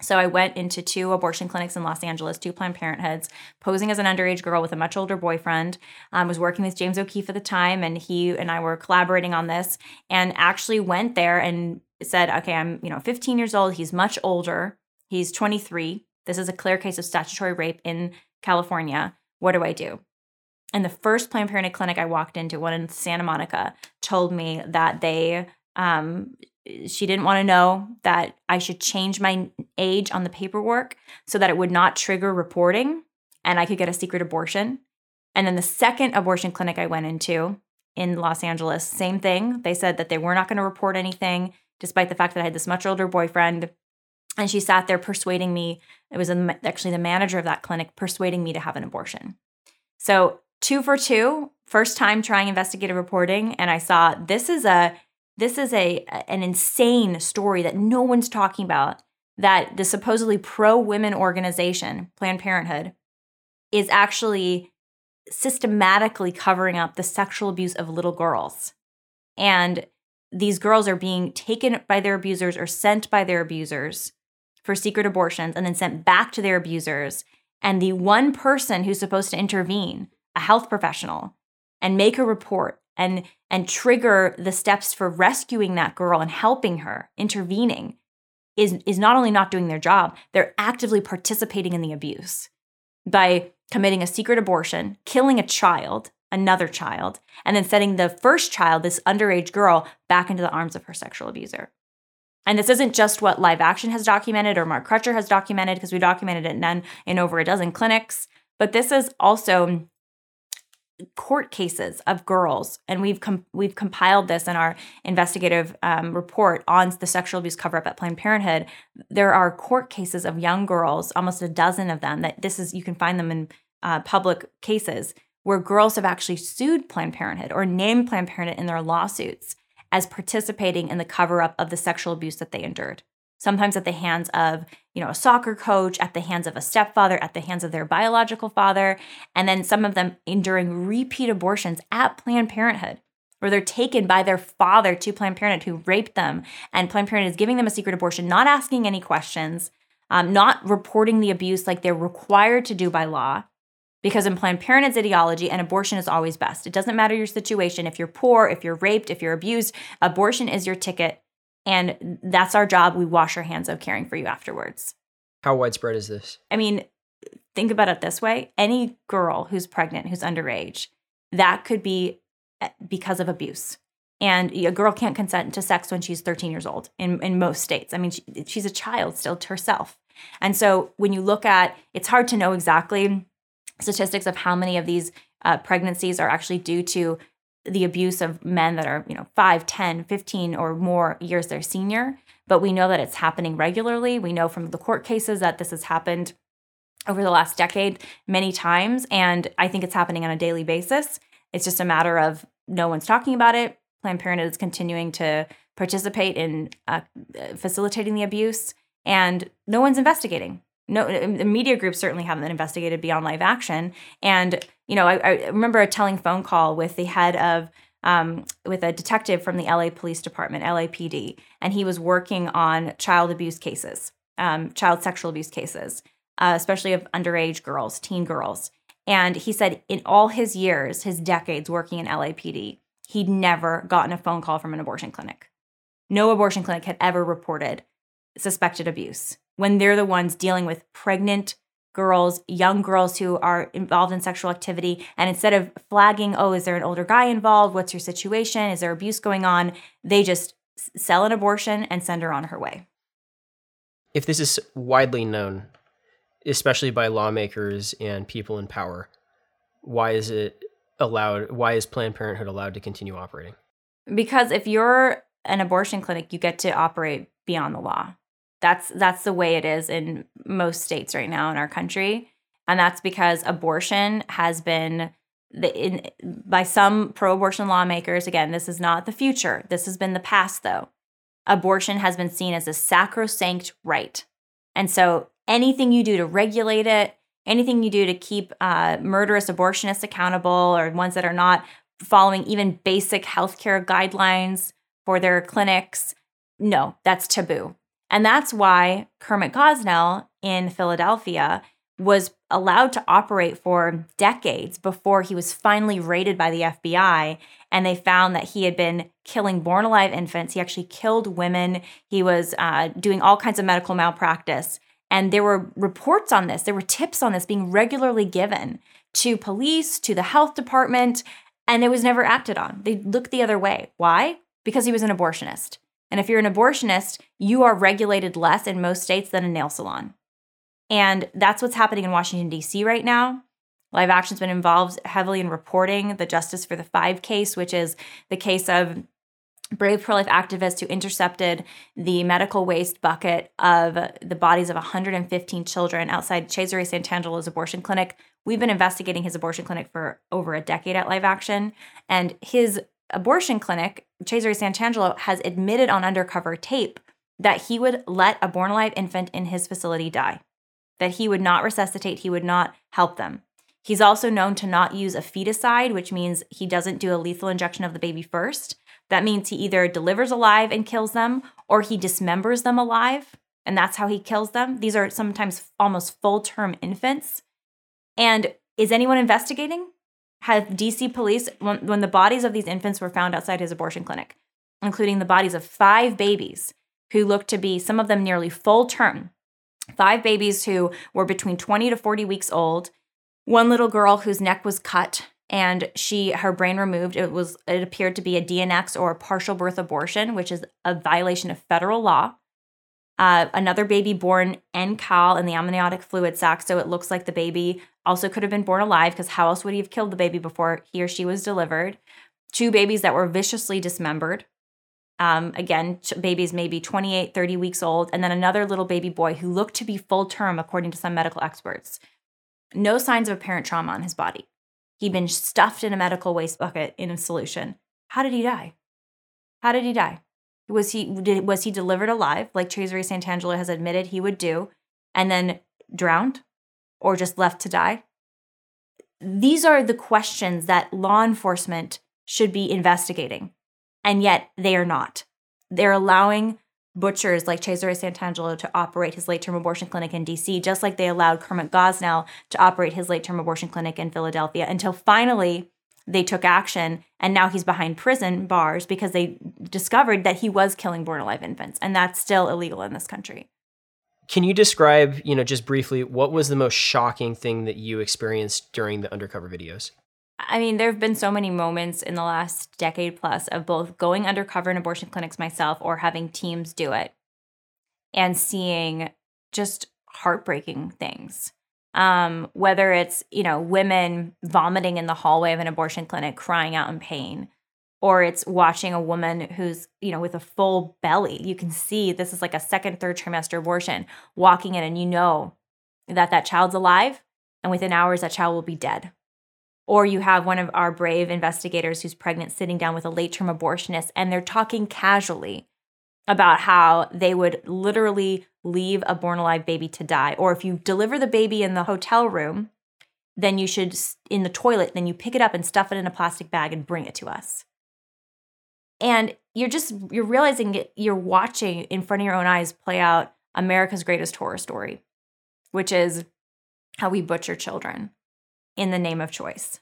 So I went into two abortion clinics in Los Angeles, two Planned Parenthoods, posing as an underage girl with a much older boyfriend. I um, was working with James O'Keefe at the time, and he and I were collaborating on this. And actually went there and said, okay, I'm, you know, 15 years old. He's much older. He's 23. This is a clear case of statutory rape in California. What do I do? And the first Planned Parenthood clinic I walked into, one in Santa Monica, told me that they, um, she didn't want to know that I should change my age on the paperwork so that it would not trigger reporting and I could get a secret abortion. And then the second abortion clinic I went into in Los Angeles, same thing. They said that they were not going to report anything despite the fact that I had this much older boyfriend. And she sat there persuading me, it was actually the manager of that clinic, persuading me to have an abortion. So, two for two, first time trying investigative reporting. And I saw this is a this is a an insane story that no one's talking about that the supposedly pro women organization planned parenthood is actually systematically covering up the sexual abuse of little girls and these girls are being taken by their abusers or sent by their abusers for secret abortions and then sent back to their abusers. And the one person who's supposed to intervene, a health professional, and make a report and and trigger the steps for rescuing that girl and helping her, intervening, is is not only not doing their job, they're actively participating in the abuse by committing a secret abortion, killing a child, another child, and then setting the first child, this underage girl, back into the arms of her sexual abuser. And this isn't just what live action has documented or Mark Crutcher has documented, because we documented it in, in over a dozen clinics, but this is also court cases of girls, and we've com- we've compiled this in our investigative um, report on the sexual abuse cover up at Planned Parenthood. There are court cases of young girls, almost a dozen of them. That this is you can find them in uh, public cases where girls have actually sued Planned Parenthood or named Planned Parenthood in their lawsuits as participating in the cover up of the sexual abuse that they endured. Sometimes at the hands of, you know, a soccer coach, at the hands of a stepfather, at the hands of their biological father, and then some of them enduring repeat abortions at Planned Parenthood, where they're taken by their father to Planned Parenthood who raped them, and Planned Parenthood is giving them a secret abortion, not asking any questions, um, not reporting the abuse like they're required to do by law, because in Planned Parenthood's ideology, an abortion is always best. It doesn't matter your situation. If you're poor, if you're raped, if you're abused, abortion is your ticket. And that's our job. We wash our hands of caring for you afterwards. How widespread is this? I mean, think about it this way any girl who's pregnant, who's underage, that could be eh, because of abuse. And a girl can't consent to sex when she's 13 years old in, in most states. I mean, she, she's a child still to herself. And so when you look at it's hard to know exactly statistics of how many of these uh, pregnancies are actually due to the abuse of men that are you know 5 10 15 or more years their senior. But we know that it's happening regularly. We know from the court cases that this has happened over the last decade many times and i think it's happening on a daily basis. It's just a matter of no one's talking about it. Planned parenthood is continuing to participate in uh, facilitating the abuse and no one's investigating no the media groups certainly haven't been investigated beyond live action. And you know i, I remember a telling phone call with the head of um, with a detective from the la police department lapd and he was working on child abuse cases um, child sexual abuse cases uh, especially of underage girls teen girls. And he said in all his years his decades working in lapd he'd never gotten a phone call from an abortion clinic. No abortion clinic had ever reported suspected abuse when they're the ones dealing with pregnant girls, young girls who are involved in sexual activity. And instead of flagging, oh, is there an older guy involved? What's your situation? Is there abuse going on? They just sell an abortion and send her on her way. If this is widely known, especially by lawmakers and people in power, why is it allowed? Why is Planned Parenthood allowed to continue operating? Because if you're an abortion clinic, you get to operate beyond the law. That's that's the way it is in most states right now in our country, and that's because abortion has been the, in, by some pro-abortion lawmakers. Again, this is not the future. This has been the past, though. Abortion has been seen as a sacrosanct right, and so anything you do to regulate it, anything you do to keep uh, murderous abortionists accountable or ones that are not following even basic healthcare guidelines for their clinics, no, that's taboo. And that's why Kermit Gosnell in Philadelphia was allowed to operate for decades before he was finally raided by the FBI. And they found that he had been killing born alive infants. He actually killed women. He was uh, doing all kinds of medical malpractice. And there were reports on this, there were tips on this being regularly given to police, to the health department, and it was never acted on. They looked the other way. Why? Because he was an abortionist. And if you're an abortionist, you are regulated less in most states than a nail salon. And that's what's happening in Washington, D.C. right now. Live Action's been involved heavily in reporting the Justice for the Five case, which is the case of brave pro life activists who intercepted the medical waste bucket of the bodies of 115 children outside Cesare Santangelo's abortion clinic. We've been investigating his abortion clinic for over a decade at Live Action, and his abortion clinic, Cesare Santangelo, has admitted on undercover tape that he would let a born alive infant in his facility die, that he would not resuscitate, he would not help them. He's also known to not use a feticide, which means he doesn't do a lethal injection of the baby first. That means he either delivers alive and kills them or he dismembers them alive, and that's how he kills them. These are sometimes almost full term infants. And is anyone investigating? Had DC police, when, when the bodies of these infants were found outside his abortion clinic, including the bodies of five babies who looked to be, some of them nearly full term, five babies who were between 20 to 40 weeks old, one little girl whose neck was cut and she her brain removed it was it appeared to be a D&X or a partial birth abortion which is a violation of federal law uh, another baby born en caul in the amniotic fluid sac, so it looks like the baby also could have been born alive because how else would he have killed the baby before he or she was delivered? Two babies that were viciously dismembered. Um, again, babies maybe 28, 30 weeks old, and then another little baby boy who looked to be full term, according to some medical experts. No signs of apparent trauma on his body. He'd been stuffed in a medical waste bucket in a solution. How did he die? How did he die? Was he did was he delivered alive, like Cesare Santangelo has admitted he would do, and then drowned, or just left to die? These are the questions that law enforcement should be investigating, and yet they are not. They're allowing butchers like Cesare Santangelo to operate his late term abortion clinic in DC, just like they allowed Kermit Gosnell to operate his late term abortion clinic in Philadelphia, until finally they took action and now he's behind prison bars because they discovered that he was killing born alive infants and that's still illegal in this country. Can you describe you know just briefly what was the most shocking thing that you experienced during the undercover videos? I mean, there have been so many moments in the last decade plus of both going undercover in abortion clinics myself or having teams do it and seeing just heartbreaking things um, whether it's you know women vomiting in the hallway of an abortion clinic crying out in pain or it's watching a woman who's you know with a full belly. You can see this is like a second third trimester abortion walking in and you know that that child's alive and within hours that child will be dead. Or you have one of our brave investigators who's pregnant sitting down with a late term abortionist and they're talking casually about how they would literally leave a born alive baby to die. Or if you deliver the baby in the hotel room, then you should, in the toilet, then you pick it up and stuff it in a plastic bag and bring it to us. And you're just, you're realizing it, you're watching in front of your own eyes play out America's greatest horror story, which is how we butcher children in the name of choice.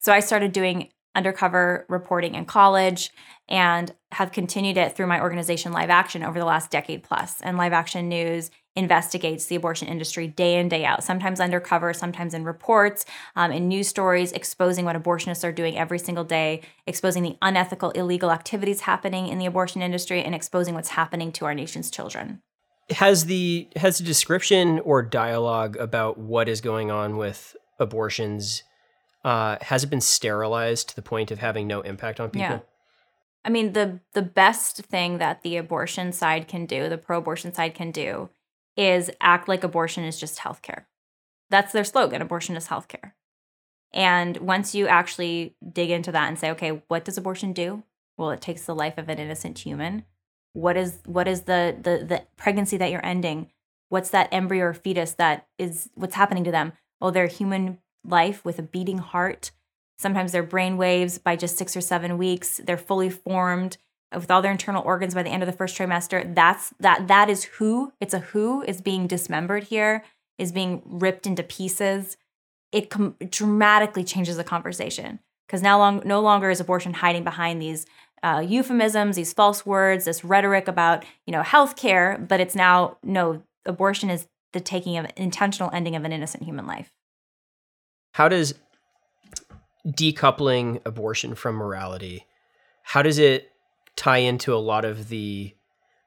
So I started doing undercover reporting in college and have continued it through my organization Live Action over the last decade plus. And Live Action News investigates the abortion industry day in, day out, sometimes undercover, sometimes in reports, um, in news stories, exposing what abortionists are doing every single day, exposing the unethical, illegal activities happening in the abortion industry, and exposing what's happening to our nation's children. Has the has the description or dialogue about what is going on with abortions uh, has it been sterilized to the point of having no impact on people? Yeah. I mean, the the best thing that the abortion side can do, the pro-abortion side can do, is act like abortion is just healthcare. That's their slogan, abortion is healthcare. And once you actually dig into that and say, okay, what does abortion do? Well, it takes the life of an innocent human. What is what is the the the pregnancy that you're ending? What's that embryo or fetus that is what's happening to them? Well, they're human life with a beating heart Sometimes their brain waves by just six or seven weeks. They're fully formed with all their internal organs by the end of the first trimester. That's that that is who. It's a who is being dismembered here, is being ripped into pieces. It com- dramatically changes the conversation because now long no longer is abortion hiding behind these uh, euphemisms, these false words, this rhetoric about you know healthcare, but it's now no abortion is the taking of intentional ending of an innocent human life. How does decoupling abortion from morality, how does it tie into a lot of the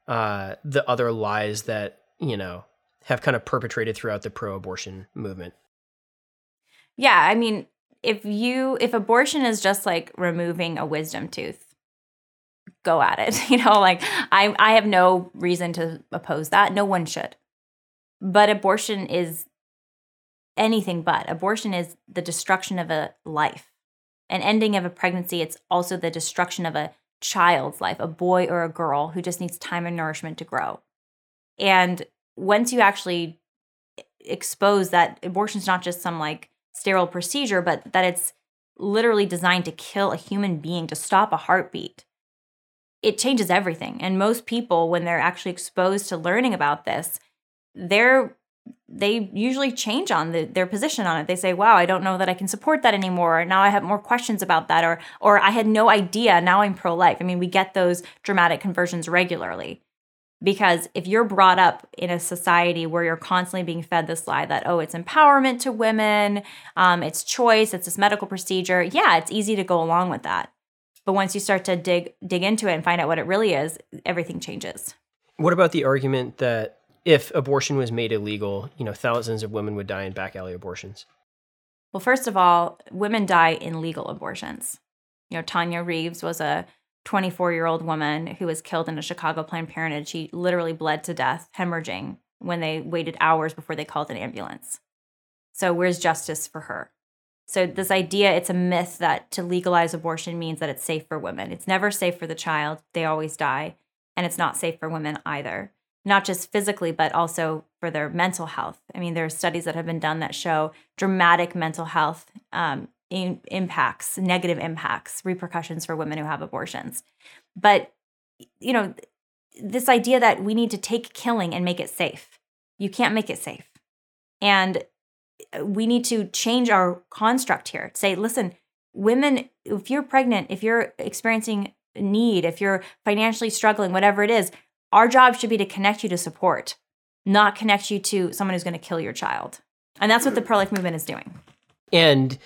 uh, the other lies that you know have kind of perpetrated throughout the pro-abortion movement? Yeah, I mean, if you if abortion is just like removing a wisdom tooth, go at it. (laughs) You know, like I I have no reason to oppose that. No one should. But abortion is anything but. Abortion is the destruction of a life. An ending of a pregnancy, it's also the destruction of a child's life, a boy or a girl who just needs time and nourishment to grow. And once you actually expose that abortion is not just some like sterile procedure, but that it's literally designed to kill a human being, to stop a heartbeat, it changes everything. And most people, when they're actually exposed to learning about this, they're they usually change on the, their position on it. They say, "Wow, I don't know that I can support that anymore. Now I have more questions about that," or "or I had no idea. Now I'm pro-life." I mean, we get those dramatic conversions regularly because if you're brought up in a society where you're constantly being fed this lie that oh, it's empowerment to women, um, it's choice, it's this medical procedure, yeah, it's easy to go along with that. But once you start to dig dig into it and find out what it really is, everything changes. What about the argument that if abortion was made illegal, you know, thousands of women would die in back alley abortions? Well, first of all, women die in legal abortions. You know, Tonya Reaves was a 24 year old woman who was killed in a Chicago Planned Parenthood. She literally bled to death, hemorrhaging, when they waited hours before they called an ambulance. So, where's justice for her? So, this idea it's a myth that to legalize abortion means that it's safe for women. It's never safe for the child, they always die. And it's not safe for women either not just physically, but also for their mental health. I mean, there are studies that have been done that show dramatic mental health um, in, impacts, negative impacts, repercussions for women who have abortions. But, you know, this idea that we need to take killing and make it safe, you can't make it safe. And uh, we need to change our construct here. Say, listen, women, if you're pregnant, if you're experiencing need, if you're financially struggling, whatever it is, our job should be to connect you to support, not connect you to someone who's going to kill your child. And that's what the pro life movement is doing. And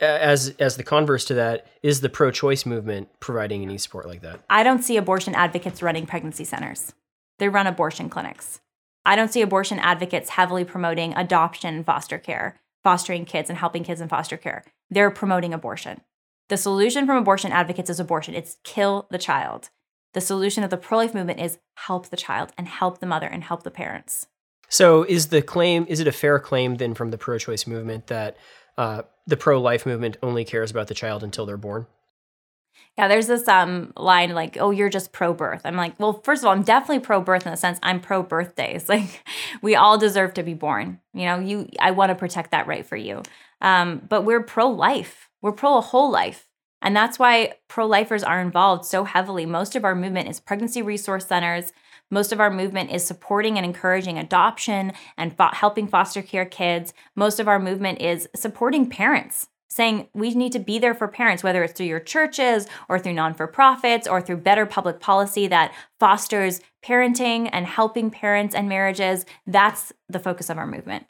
uh, as as the converse to that, is the pro choice movement providing any support like that? I don't see abortion advocates running pregnancy centers. They run abortion clinics. I don't see abortion advocates heavily promoting adoption and foster care, fostering kids and helping kids in foster care. They're promoting abortion. The solution from abortion advocates is abortion. It's kill the child. The solution of the pro life movement is help the child and help the mother and help the parents. So, is the claim, is it a fair claim then from the pro choice movement that uh, the pro life movement only cares about the child until they're born? Yeah, there's this um line like, "Oh, you're just pro birth." I'm like, "Well, first of all, I'm definitely pro birth in the sense I'm pro birthdays. (laughs) Like, we all deserve to be born. You know, you I want to protect that right for you. Um, but we're pro life. We're pro a whole life. And that's why pro lifers are involved so heavily. Most of our movement is pregnancy resource centers. Most of our movement is supporting and encouraging adoption and fo- helping foster care kids. Most of our movement is supporting parents, saying we need to be there for parents, whether it's through your churches or through non for profits or through better public policy that fosters parenting and helping parents and marriages. That's the focus of our movement.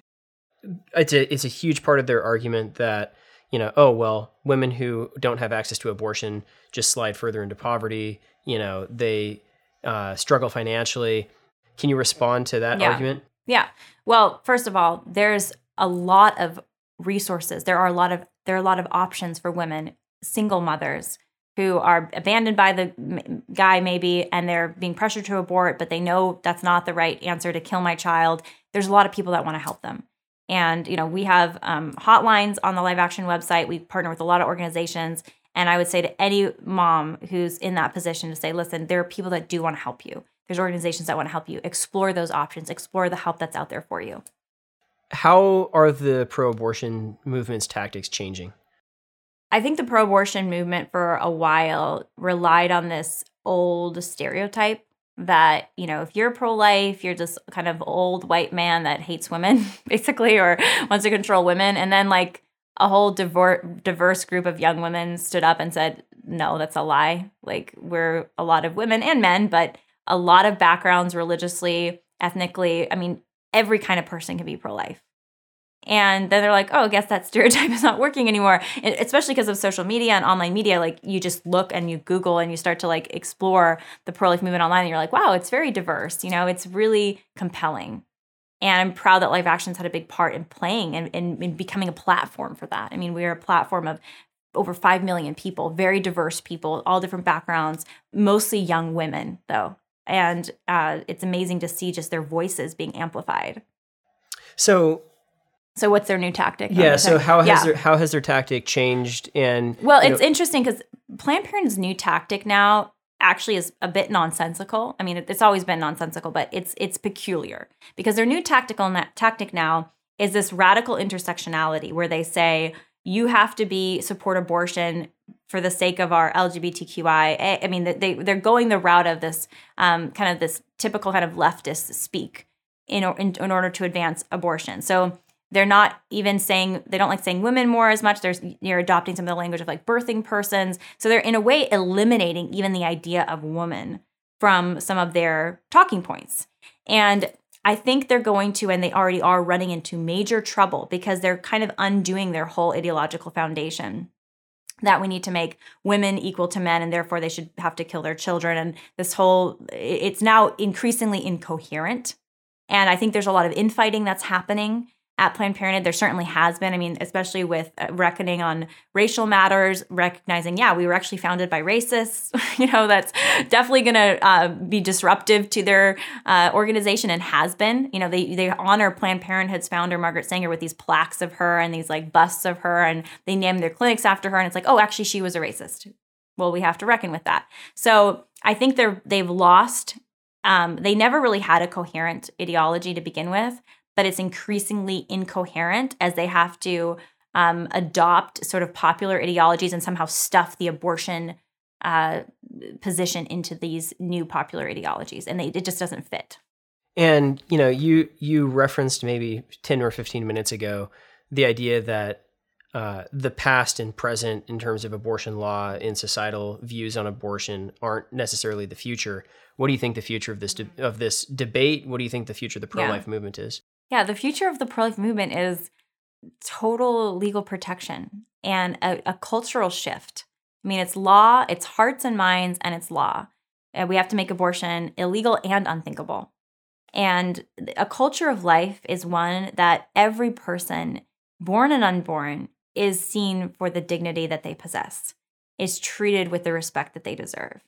It's a, it's a huge part of their argument that, you know, oh, well, women who don't have access to abortion just slide further into poverty. You know, they uh, struggle financially. Can you respond to that Yeah. argument? Yeah. Well, first of all, there's a lot of resources. There are a lot of there are a lot of options for women, single mothers who are abandoned by the guy maybe and they're being pressured to abort, but they know that's not the right answer to kill my child. There's a lot of people that want to help them. And you know, we have um, hotlines on the Live Action website. We partner with a lot of organizations, and I would say to any mom who's in that position to say, listen, there are people that do want to help you. There's organizations that want to help you. Explore those options. Explore the help that's out there for you. How are the pro-abortion movement's tactics changing? I think the pro-abortion movement for a while relied on this old stereotype that you know if you're pro-life you're just kind of old white man that hates women (laughs) basically or wants to control women. And then like a whole diver- diverse group of young women stood up and said no that's a lie. Like we're a lot of women and men but a lot of backgrounds religiously ethnically i mean every kind of person can be pro-life and then they're like, oh, I guess that stereotype (laughs) is not working anymore. Especially because of social media and online media, like you just look and you Google and you start to like explore the pro life movement online and you're like, wow, it's very diverse. You know, it's really compelling. And I'm proud that Live Actions had a big part in playing and, and becoming a platform for that. I mean, we're a platform of over 5 million people, very diverse people, all different backgrounds, mostly young women, though. And uh, it's amazing to see just their voices being amplified. So So, what's their new tactic? yeah, so how has Yeah. their how has their tactic changed? And Well, it's know, interesting because Planned Parenthood's new tactic now actually is a bit nonsensical. I mean, it's always been nonsensical, but it's it's peculiar because their new tactical na- tactic now is this radical intersectionality where they say you have to be support abortion for the sake of our LGBTQI. I I mean, they they're going the route of this um, kind of this typical kind of leftist speak in, in in order to advance abortion. So they're not even saying they don't like saying women more as much. There's you're adopting some of the language of like birthing persons. So they're in a way eliminating even the idea of woman from some of their talking points. And I think they're going to, and they already are running into major trouble because they're kind of undoing their whole ideological foundation that we need to make women equal to men and therefore they should have to kill their children. And this whole, it's now increasingly incoherent. And I think there's a lot of infighting that's happening at Planned Parenthood. There certainly has been. I mean, especially with uh, reckoning on racial matters, recognizing, yeah, we were actually founded by racists. (laughs) you know, that's definitely going to uh, be disruptive to their uh, organization and has been. You know, they they honor Planned Parenthood's founder Margaret Sanger with these plaques of her and these like busts of her, and they name their clinics after her. And it's like, oh, actually, she was a racist. Well, we have to reckon with that. So I think they're they've lost. Um, they never really had a coherent ideology to begin with but it's increasingly incoherent as they have to um, adopt sort of popular ideologies and somehow stuff the abortion uh, position into these new popular ideologies, and they, it just doesn't fit. and you know, you you referenced maybe ten or fifteen minutes ago the idea that uh, the past and present in terms of abortion law and societal views on abortion aren't necessarily the future. What do you think the future of this de- of this debate? What do you think the future of the pro life movement is? Yeah, the future of the pro life movement is total legal protection and a, a cultural shift. I mean, it's law, it's hearts and minds, and it's law. Uh, we have to make abortion illegal and unthinkable. And a culture of life is one that every person, born and unborn, is seen for the dignity that they possess, is treated with the respect that they deserve.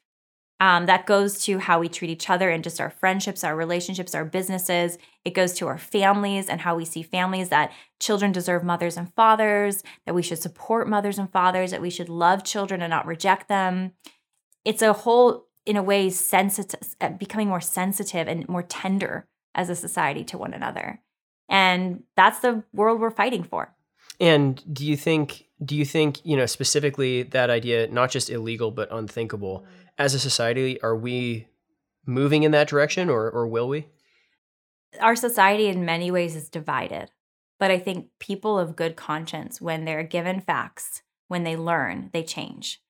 Um, that goes to how we treat each other and just our friendships, our relationships, our businesses. It goes to our families and how we see families that children deserve mothers and fathers, that we should support mothers and fathers, that we should love children and not reject them. It's a whole, in a way, sensitive, becoming more sensitive and more tender as a society to one another. And that's the world we're fighting for. And do you think do you think, you know, specifically that idea not just illegal but unthinkable as a society are we moving in that direction or or will we? Our society in many ways is divided. But I think people of good conscience, when they're given facts, when they learn, they change.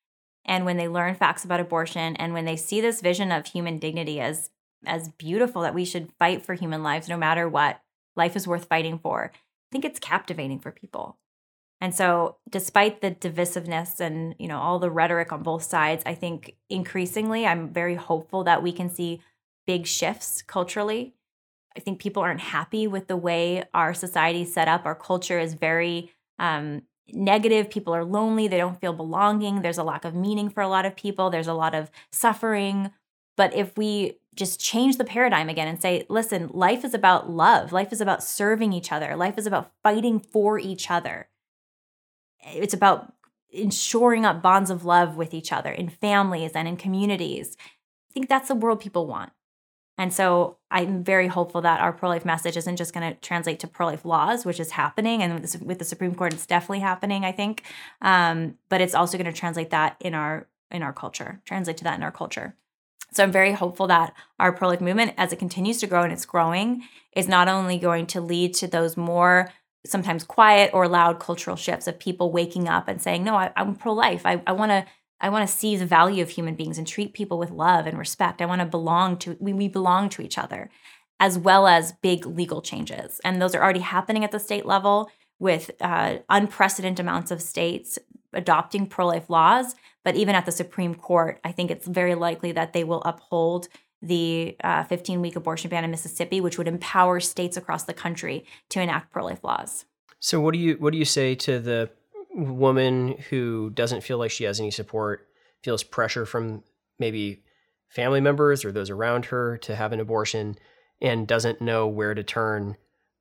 And when they learn facts about abortion and when they see this vision of human dignity as as beautiful that we should fight for human lives no matter what, life is worth fighting for. Think it's captivating for people. And so despite the divisiveness and, you know, all the rhetoric on both sides, I think increasingly I'm very hopeful that we can see big shifts culturally. I think people aren't happy with the way our society is set up. Our culture is very um, negative. People are lonely. They don't feel belonging. There's a lack of meaning for a lot of people. There's a lot of suffering. But if we just change the paradigm again and say, listen, life is about love. Life is about serving each other. Life is about fighting for each other. It's about ensuring up bonds of love with each other in families and in communities. I think that's the world people want. And so I'm very hopeful that our pro life message isn't just going to translate to pro life laws, which is happening. And with the, Supreme Court, it's definitely happening, I think. Um, but it's also going to translate that in our in our culture, translate to that in our culture. So I'm very hopeful that our pro life movement, as it continues to grow and it's growing, is not only going to lead to those more sometimes quiet or loud cultural shifts of people waking up and saying, no, I, am pro life. I, I want to I want to see the value of human beings and treat people with love and respect. I want to belong to, we, we belong to each other, as well as big legal changes. And those are already happening at the state level with uh, unprecedented amounts of states adopting pro life laws. But even at the Supreme Court, I think it's very likely that they will uphold the 15 uh, week abortion ban in Mississippi, which would empower states across the country to enact pro life laws. So, what do you what do you say to the woman who doesn't feel like she has any support, feels pressure from maybe family members or those around her to have an abortion, and doesn't know where to turn,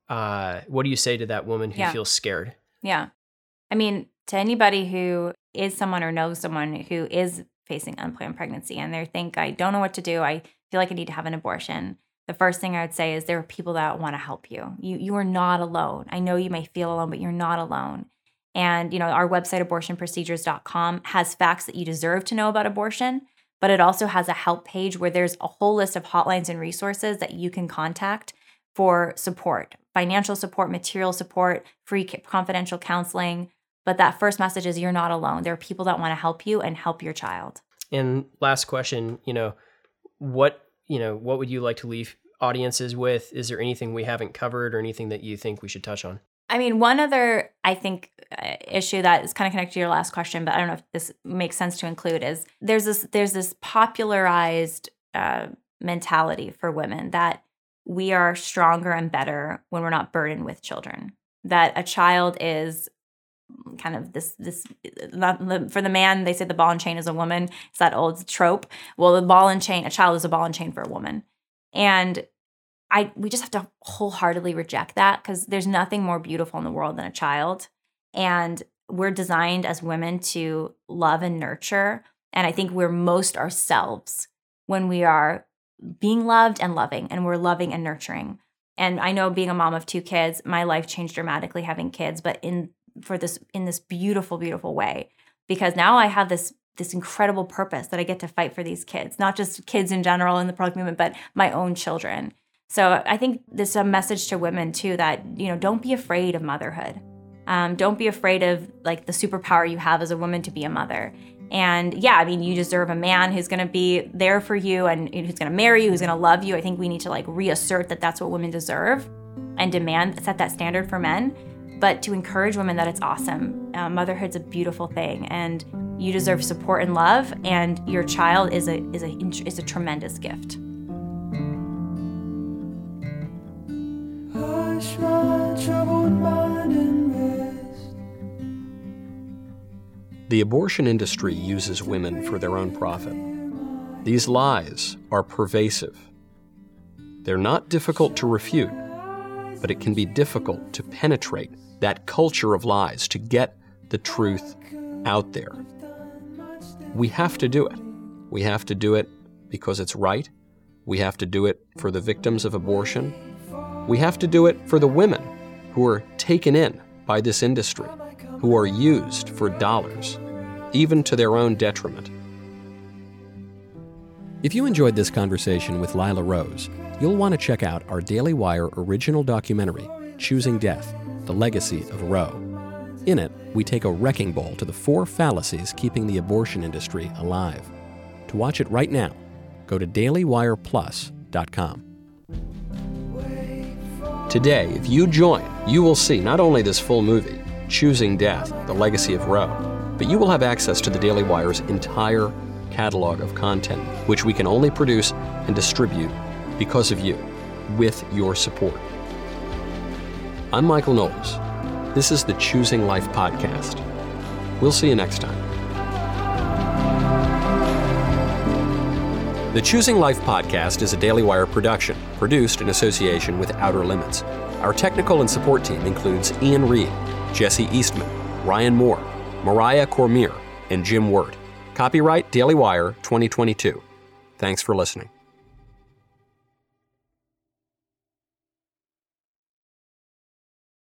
uh, what do you say to that woman who yeah. feels scared? Yeah. I mean, to anybody who is someone or knows someone who is facing unplanned pregnancy and they think, I don't know what to do, I feel like I need to have an abortion. The first thing I would say is there are people that want to help you. You you are not alone. I know you may feel alone, but you're not alone. And, you know, our website, abortionprocedures.com, has facts that you deserve to know about abortion, but it also has a help page where there's a whole list of hotlines and resources that you can contact for support financial support, material support, free confidential counseling. But that first message is you're not alone. There are people that want to help you and help your child. And last question, you know, what, you know, what would you like to leave audiences with? Is there anything we haven't covered or anything that you think we should touch on? I mean, one other, I think, uh, issue that is kind of connected to your last question, but I don't know if this makes sense to include is there's this there's this popularized uh, mentality for women that we are stronger and better when we're not burdened with children. That a child is kind of this this for the man they say the ball and chain is a woman. It's that old trope. Well, the ball and chain, a child is a ball and chain for a woman, and I we just have to wholeheartedly reject that because there's nothing more beautiful in the world than a child. And we're designed as women to love and nurture. And I think we're most ourselves when we are being loved and loving, and we're loving and nurturing. And I know being a mom of two kids, my life changed dramatically having kids, but in for this in this beautiful, beautiful way. Because now I have this this incredible purpose that I get to fight for these kids, not just kids in general in the pro movement, but my own children. So I think this is a message to women too that, you know, don't be afraid of motherhood. Um, don't be afraid of like the superpower you have as a woman to be a mother. And yeah, I mean, you deserve a man who's going to be there for you and who's going to marry you, who's going to love you. I think we need to like reassert that that's what women deserve and demand set that standard for men. But to encourage women that it's awesome. Uh, motherhood's a beautiful thing, and you deserve support and love. And your child is a is a is a tremendous gift. The abortion industry uses women for their own profit. These lies are pervasive. They're not difficult to refute, but it can be difficult to penetrate that culture of lies to get the truth out there. We have to do it. We have to do it because it's right. We have to do it for the victims of abortion. We have to do it for the women who are taken in by this industry, who are used for dollars, even to their own detriment. If you enjoyed this conversation with Lila Rose, you'll want to check out our Daily Wire original documentary, Choosing Death The Legacy of Roe. In it, we take a wrecking ball to the four fallacies keeping the abortion industry alive. To watch it right now, go to dailywireplus.com. Today, if you join, you will see not only this full movie, Choosing Death The Legacy of Roe, but you will have access to the Daily Wire's entire catalog of content, which we can only produce and distribute because of you, with your support. I'm Michael Knowles. This is the Choosing Life podcast. We'll see you next time. The Choosing Life podcast is a Daily Wire production, produced in association with Outer Limits. Our technical and support team includes Ian Reed, Jesse Eastman, Ryan Moore, Mariah Cormier, and Jim Wirt. Copyright Daily Wire 2022. Thanks for listening.